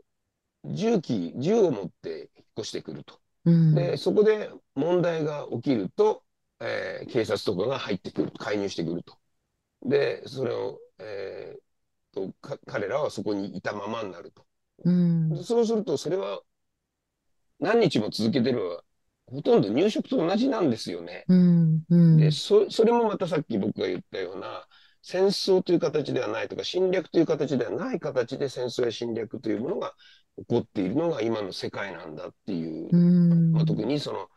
銃器、銃を持って引っ越してくると。うんで、そこで問題が起きると、えー警察とかが入ってくる、介入してくると。で、それを、えーと、彼らはそこにいたままになると。うん、そうすると、それは何日も続けてれば、ほとんど入植と同じなんですよね。うんうん、でそ、それもまたさっき僕が言ったような、戦争という形ではないとか、侵略という形ではない形で戦争や侵略というものが起こっているのが今の世界なんだっていう、うん。まあ、特にその、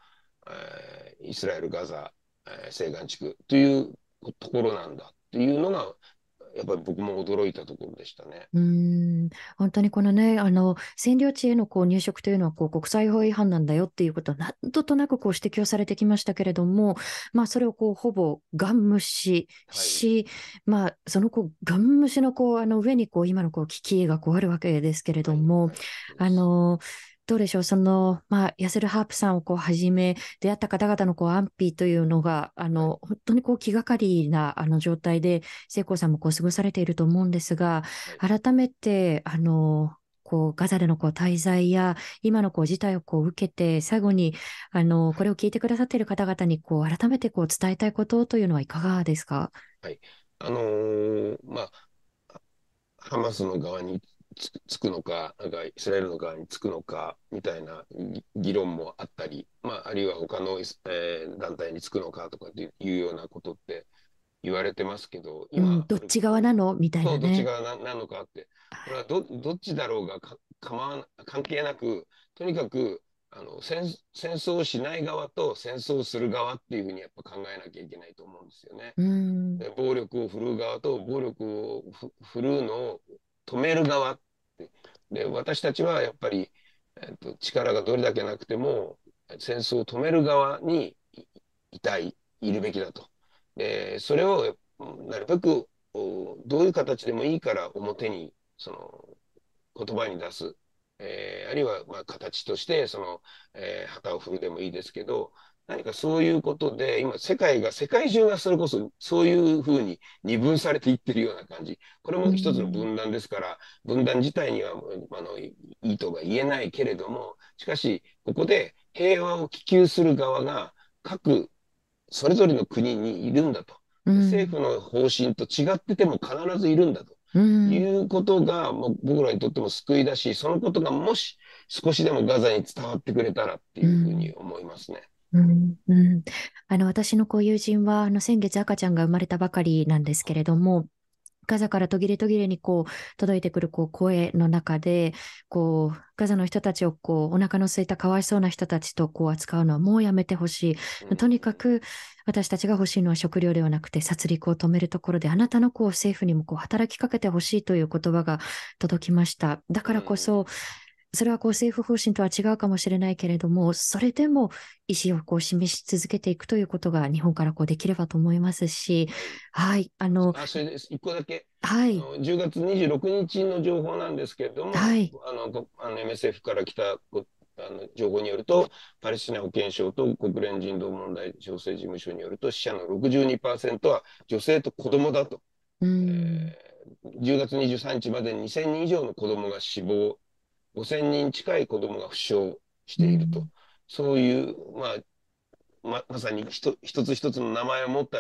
えー、イスラエル、ガザ、えー、西岸地区というところなんだっていうのが、やっぱり僕も驚いたところでしたね。うん、本当にこのね、あの、占領地へのこう入植というのはこう国際法違反なんだよっていうことは何度となくこう指摘をされてきましたけれども、まあそれをこうほぼガン無視し、はい、まあそのこうガン無視のこうあの上にこう今のこう危機がこうあるわけですけれども、はい。はい、あの、どうでしょう、その、まあ、ヤセルハープさんをこうはじめ、出会った方々のこう安否というのが、あの、本当にこう気がかりなあの状態で、聖子さんもこう過ごされていると思うんですが、改めて、あの、こうガザでのこう滞在や今のこう事態をこう受けて最後にあのこれを聞いてくださっている方々にこう改めてこう伝えたいことというのはいかがですか？はい。あのー、まあハマスの側につくのか、なんかイスラエルの側につくのかみたいな議論もあったり、まあ、あるいは他の、えー、団体につくのかとかっていうようなことって言われてますけど、今、うん、どっち側なの？みたいな、ね、どっち側なのかって、これはどどっちだろうがか構わ関係なく、とにかくあの戦戦争をしない側と戦争をする側っていうふうにやっぱ考えなきゃいけないと思うんですよね。で暴力を振るう側と暴力を振るうのを止める側っで、私たちはやっぱり、えっと、力がどれだけなくても、戦争を止める側にいたい、いるべきだと。で、それをなるべくどういう形でもいいから表にその言葉に出す、えー、あるいはまあ形としてその、えー、旗を振るでもいいですけど何かそういうことで、今、世界が、世界中がそれこそ、そういうふうに二分されていってるような感じ。これも一つの分断ですから、分断自体には、あの、いいとは言えないけれども、しかし、ここで平和を希求する側が、各、それぞれの国にいるんだと。政府の方針と違ってても必ずいるんだと。うん、いうことが、もう僕らにとっても救いだし、そのことがもし少しでもガザに伝わってくれたらっていうふうに思いますね。うんうん、あの私のこう友人はあの先月赤ちゃんが生まれたばかりなんですけれども、ガザから途切れ途切れにこう届いてくるこう声の中で、こうガザの人たちをこうお腹の空いたかわいそうな人たちとこう扱うのはもうやめてほしい。とにかく私たちが欲しいのは食料ではなくて殺戮を止めるところで、あなたのこう政府にもこう働きかけてほしいという言葉が届きました。だからこそ、それはこう政府方針とは違うかもしれないけれども、それでも意思をこう示し続けていくということが日本からこうできればと思いますし、はい、あの、あそれです。一個だけ。はい。10月26日の情報なんですけれども、はい。あの、あの MSF から来たあの情報によると、パレスチナ保健省と国連人道問題調整事務所によると、死者の62%は女性と子供だと。うんえー、10月23日までに2000人以上の子供が死亡5000人近い子供が負傷していると、うん、そういう、まあ、ままさに一つ一つの名前を持った、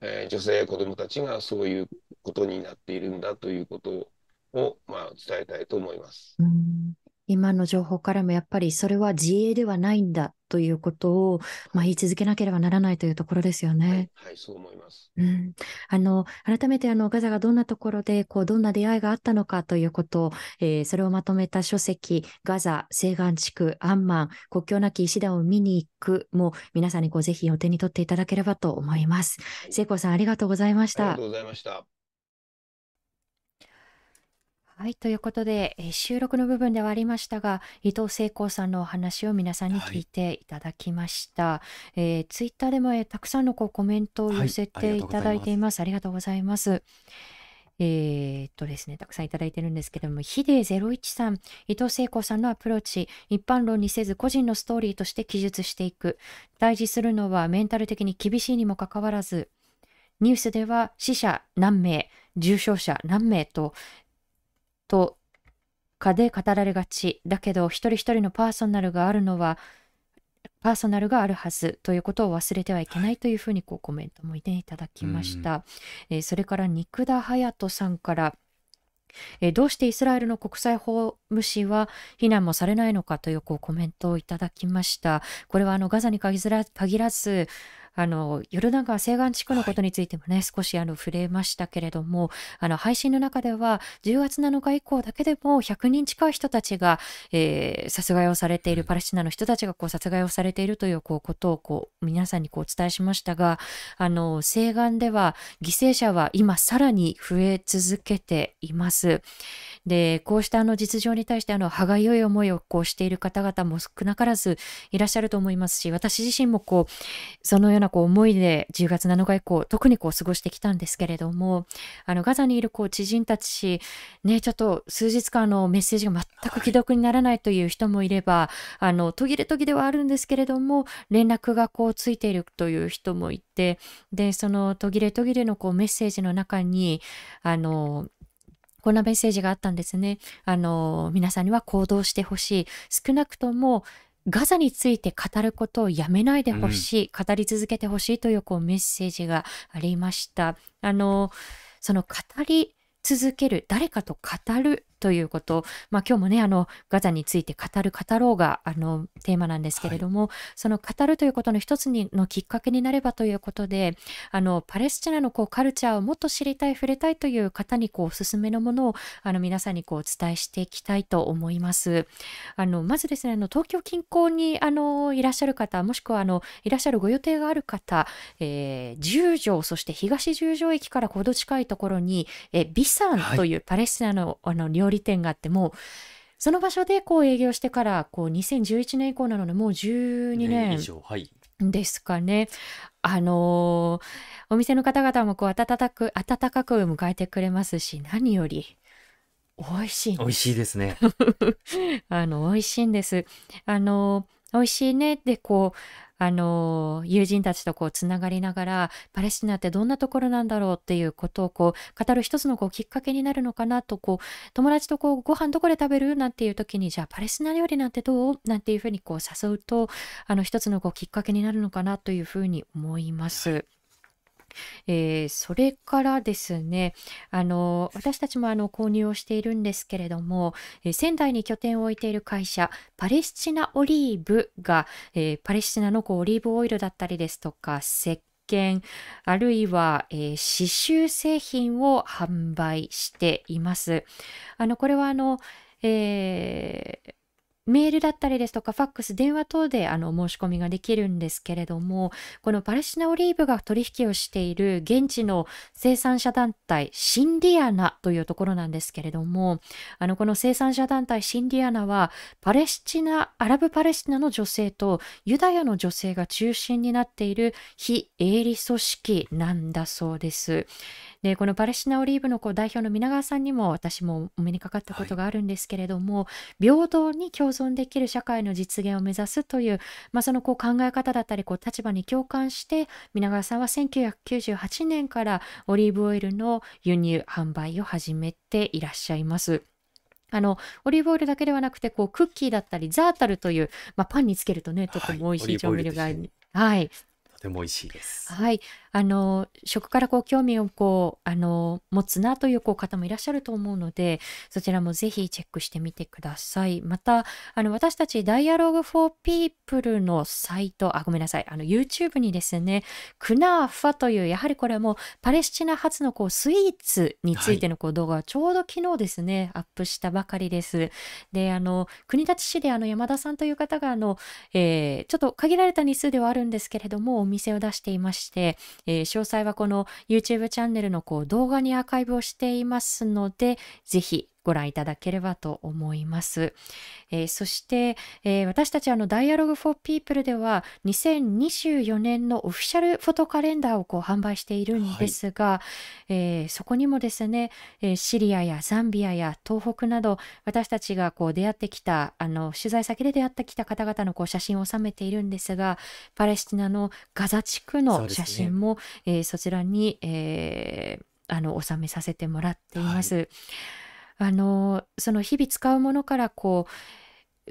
えー、女性や子供たちがそういうことになっているんだということを、まあ、伝えたいと思います。うん。今の情報からもやっぱりそれは自衛ではないんだということを、まあ、言い続けなければならないというところですよね。はい、はい、そう思います。うん、あの改めてあのガザがどんなところでこうどんな出会いがあったのかということを、えー、それをまとめた書籍「ガザ西岸地区アンマン国境なき医師団を見に行く」も皆さんにこうぜひお手に取っていただければと思います。聖子さんありがとうございました。ありがとうございました。はい、ということで、えー、収録の部分ではありましたが、伊藤聖光さんのお話を皆さんに聞いていただきました。はい、えー、ツイッターでも、えー、たくさんのこうコメントを寄せていただいています。はい、ありがとうございます。えー、っとですね、たくさんいただいてるんですけども、ヒデ01さん、伊藤聖子さんのアプローチ、一般論にせず個人のストーリーとして記述していく。大事するのはメンタル的に厳しいにもかかわらず、ニュースでは死者何名、重症者何名と、とかで語られがちだけど一人一人のパーソナルがあるのはパーソナルがあるはずということを忘れてはいけないというふうにこうコメントもいていただきました、えー、それから肉田隼人さんからえーどうしてイスラエルの国際法務士は非難もされないのかというこうコメントをいただきました。これはあのガザに限らずあのヨルダン川西岸地区のことについてもね、少しあの触れましたけれどもあの配信の中では10月7日以降だけでも100人近い人たちが、えー殺害をされているパレスチナの人たちがこう殺害をされているというこうことをこう皆さんにこうお伝えしましたがあの西岸では犠牲者は今さらに増え続けています。でこうしたあの実情に対してあの歯がゆい思いをこうしている方々も少なからずいらっしゃると思いますし私自身もこうそのようなこう思いで10月7日以降特にこう過ごしてきたんですけれどもあのガザにいるこう知人たちねちょっと数日間のメッセージが全く既読にならないという人もいれば、あの途切れ途切れはあるんですけれども連絡がこうついているという人もいてでその途切れ途切れのこうメッセージの中にあのこんなメッセージがあったんですね。あの皆さんには行動してほしい。少なくともガザについて語ることをやめないでほしい、語り続けてほしいというこうメッセージがありました。あのその語り続ける誰かと語るということ、まあ、今日もねあのガザについて語る語ろうがあのテーマなんですけれども、その語るということの一つにのきっかけになればということであのパレスチナのこうカルチャーをもっと知りたい触れたいという方にこうおすすめのものをあの皆さんにこうお伝えしていきたいと思います。あのまずですねあの東京近郊にあのいらっしゃる方もしくはあのいらっしゃるご予定がある方、えー十条そして東十条駅からほど近いところに、えービサンというパレスチナの,、あの料理店があってもうその場所でこう営業してからこう2011年以降なのでもう12年以上はいですかね。あのーお店の方々もこう温かく温かく迎えてくれますし何より美味しい美味しいですね (laughs) あの、美味しいんです。あの、美味しいねで、こう、あの、友人たちとこう、つながりながら、パレスチナってどんなところなんだろう？っていうことをこう、語る一つのこう、きっかけになるのかなと、こう、友達とこう、ご飯どこで食べる？なんていう時に、じゃあ、パレスチナ料理なんてどう？なんていうふうにこう、誘うと、あの、一つのこう、きっかけになるのかなというふうに思います。えーそれからですねあの私たちもあの購入をしているんですけれども、えー仙台に拠点を置いている会社パレスチナオリーブが、えーパレスチナのこうオリーブオイルだったりですとか石鹸あるいは、えー刺繍製品を販売しています。あのこれはあの、えーメールだったりですとかファックス電話等であの申し込みができるんですけれどもこのパレスチナオリーブが取引をしている現地の生産者団体シンディアナというところなんですけれどもあのこの生産者団体シンディアナはパレスチナアラブパレスチナの女性とユダヤの女性が中心になっている非営利組織なんだそうです。でこのパレスチナオリーブのこう代表の皆川さんにも私もお目にかかったことがあるんですけれども、平等に共存できる社会の実現を目指すという、まあ、そのこう考え方だったりこう立場に共感して皆川さんは1998年からオリーブオイルの輸入販売を始めていらっしゃいます。あのオリーブオイルだけではなくてこうクッキーだったりザータルという、まあ、パンにつけるとねとても美味しい調味料がはい、とても美味しいです。はい、あの食からこう興味をこうあの持つなというこう方もいらっしゃると思うのでそちらもぜひチェックしてみてください。またあの私たち Dialogue for People のサイトあごめんなさい。あの YouTube にですねクナーファというやはりこれはもうパレスチナ発のこうスイーツについてのこう動画をちょうど昨日ですね、アップしたばかりです。であの国立市であの山田さんという方があのえーちょっと限られた日数ではあるんですけれどもお店を出していまして、えー詳細はこの YouTube チャンネルのこう動画にアーカイブをしていますのでぜひご覧いただければと思います。えーそして、えー私たちあの Dialogue for People では2024年のオフィシャルフォトカレンダーをこう販売しているんですが、えーそこにもですね、えーシリアやザンビアや東北など私たちがこう出会ってきたあの取材先で出会ってきた方々のこう写真を収めているんですがパレスチナのガザ地区の写真もそ,、えーそちらに、えーあの収めさせてもらっています。あのその日々使うものからこう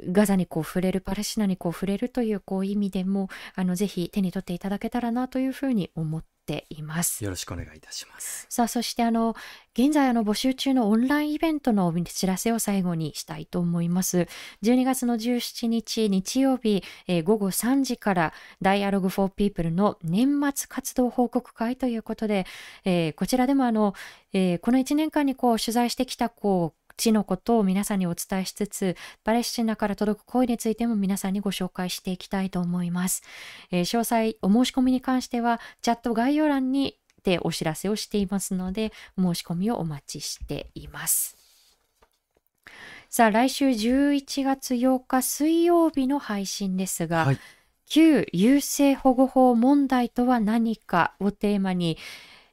ガザにこう触れるパレスチナにこう触れるというこう意味でもあのぜひ手に取っていただけたらなというふうに思っています。よろしくお願いいたします。さあ、そしてあの、現在あの募集中のオンラインイベントのお知らせを最後にしたいと思います。12月の17日日曜日、えー午後3時から Dialogue for People の年末活動報告会ということで、えーこちらでもあの、えーこの1年間にこう取材してきたこう地のことを皆さんにお伝えしつつ、パレスチナから届く声についても皆さんにご紹介していきたいと思います。えー詳細、お申し込みに関しては、チャット概要欄にでお知らせをしていますので、お申し込みをお待ちしています。さあ、来週11月8日水曜日の配信ですが、はい。旧優生保護法問題とは何かをテーマに、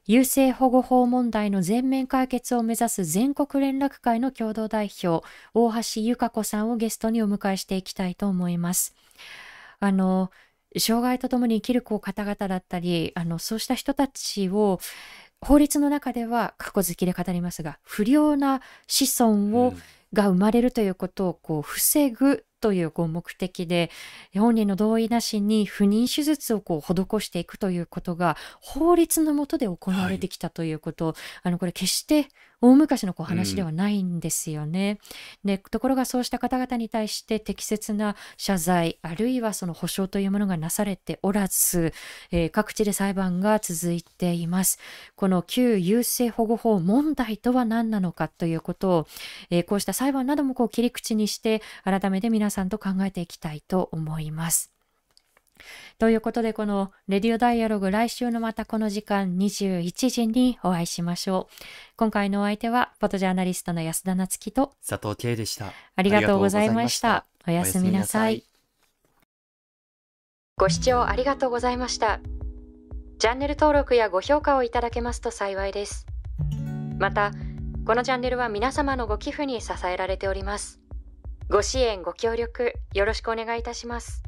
優生保護法問題の全面解決を目指す全国連絡会の共同代表、大橋由香子さんをゲストにお迎えしていきたいと思います。あの、障害とともに生きる子方々だったり、あの、そうした人たちを、法律の中では過去好きで語りますが、不良な子孫を、うんが生まれるということをこう防ぐというこう目的で本人の同意なしに不妊手術をこう施していくということが法律の下で行われてきたということ、あのこれ決して大昔のこう話ではないんですよね。でところがそうした方々に対して適切な謝罪あるいはその保証というものがなされておらず、えー各地で裁判が続いています。この旧優生保護法問題とは何なのかということを、えーこうした裁判などもこう切り口にして改めて皆さんと考えていきたいと思います。ということでこのレディオダイアログ来週のまたこの時間21時にお会いしましょう。今回のお相手はフォトジャーナリストの安田なつきと佐藤圭でした。ありがとうございました。おやすみなさい。ご視聴ありがとうございました。チャンネル登録やご評価をいただけますと幸いです。また、このチャンネルは皆様のご寄付に支えられております。ご支援、ご協力、よろしくお願いいたします。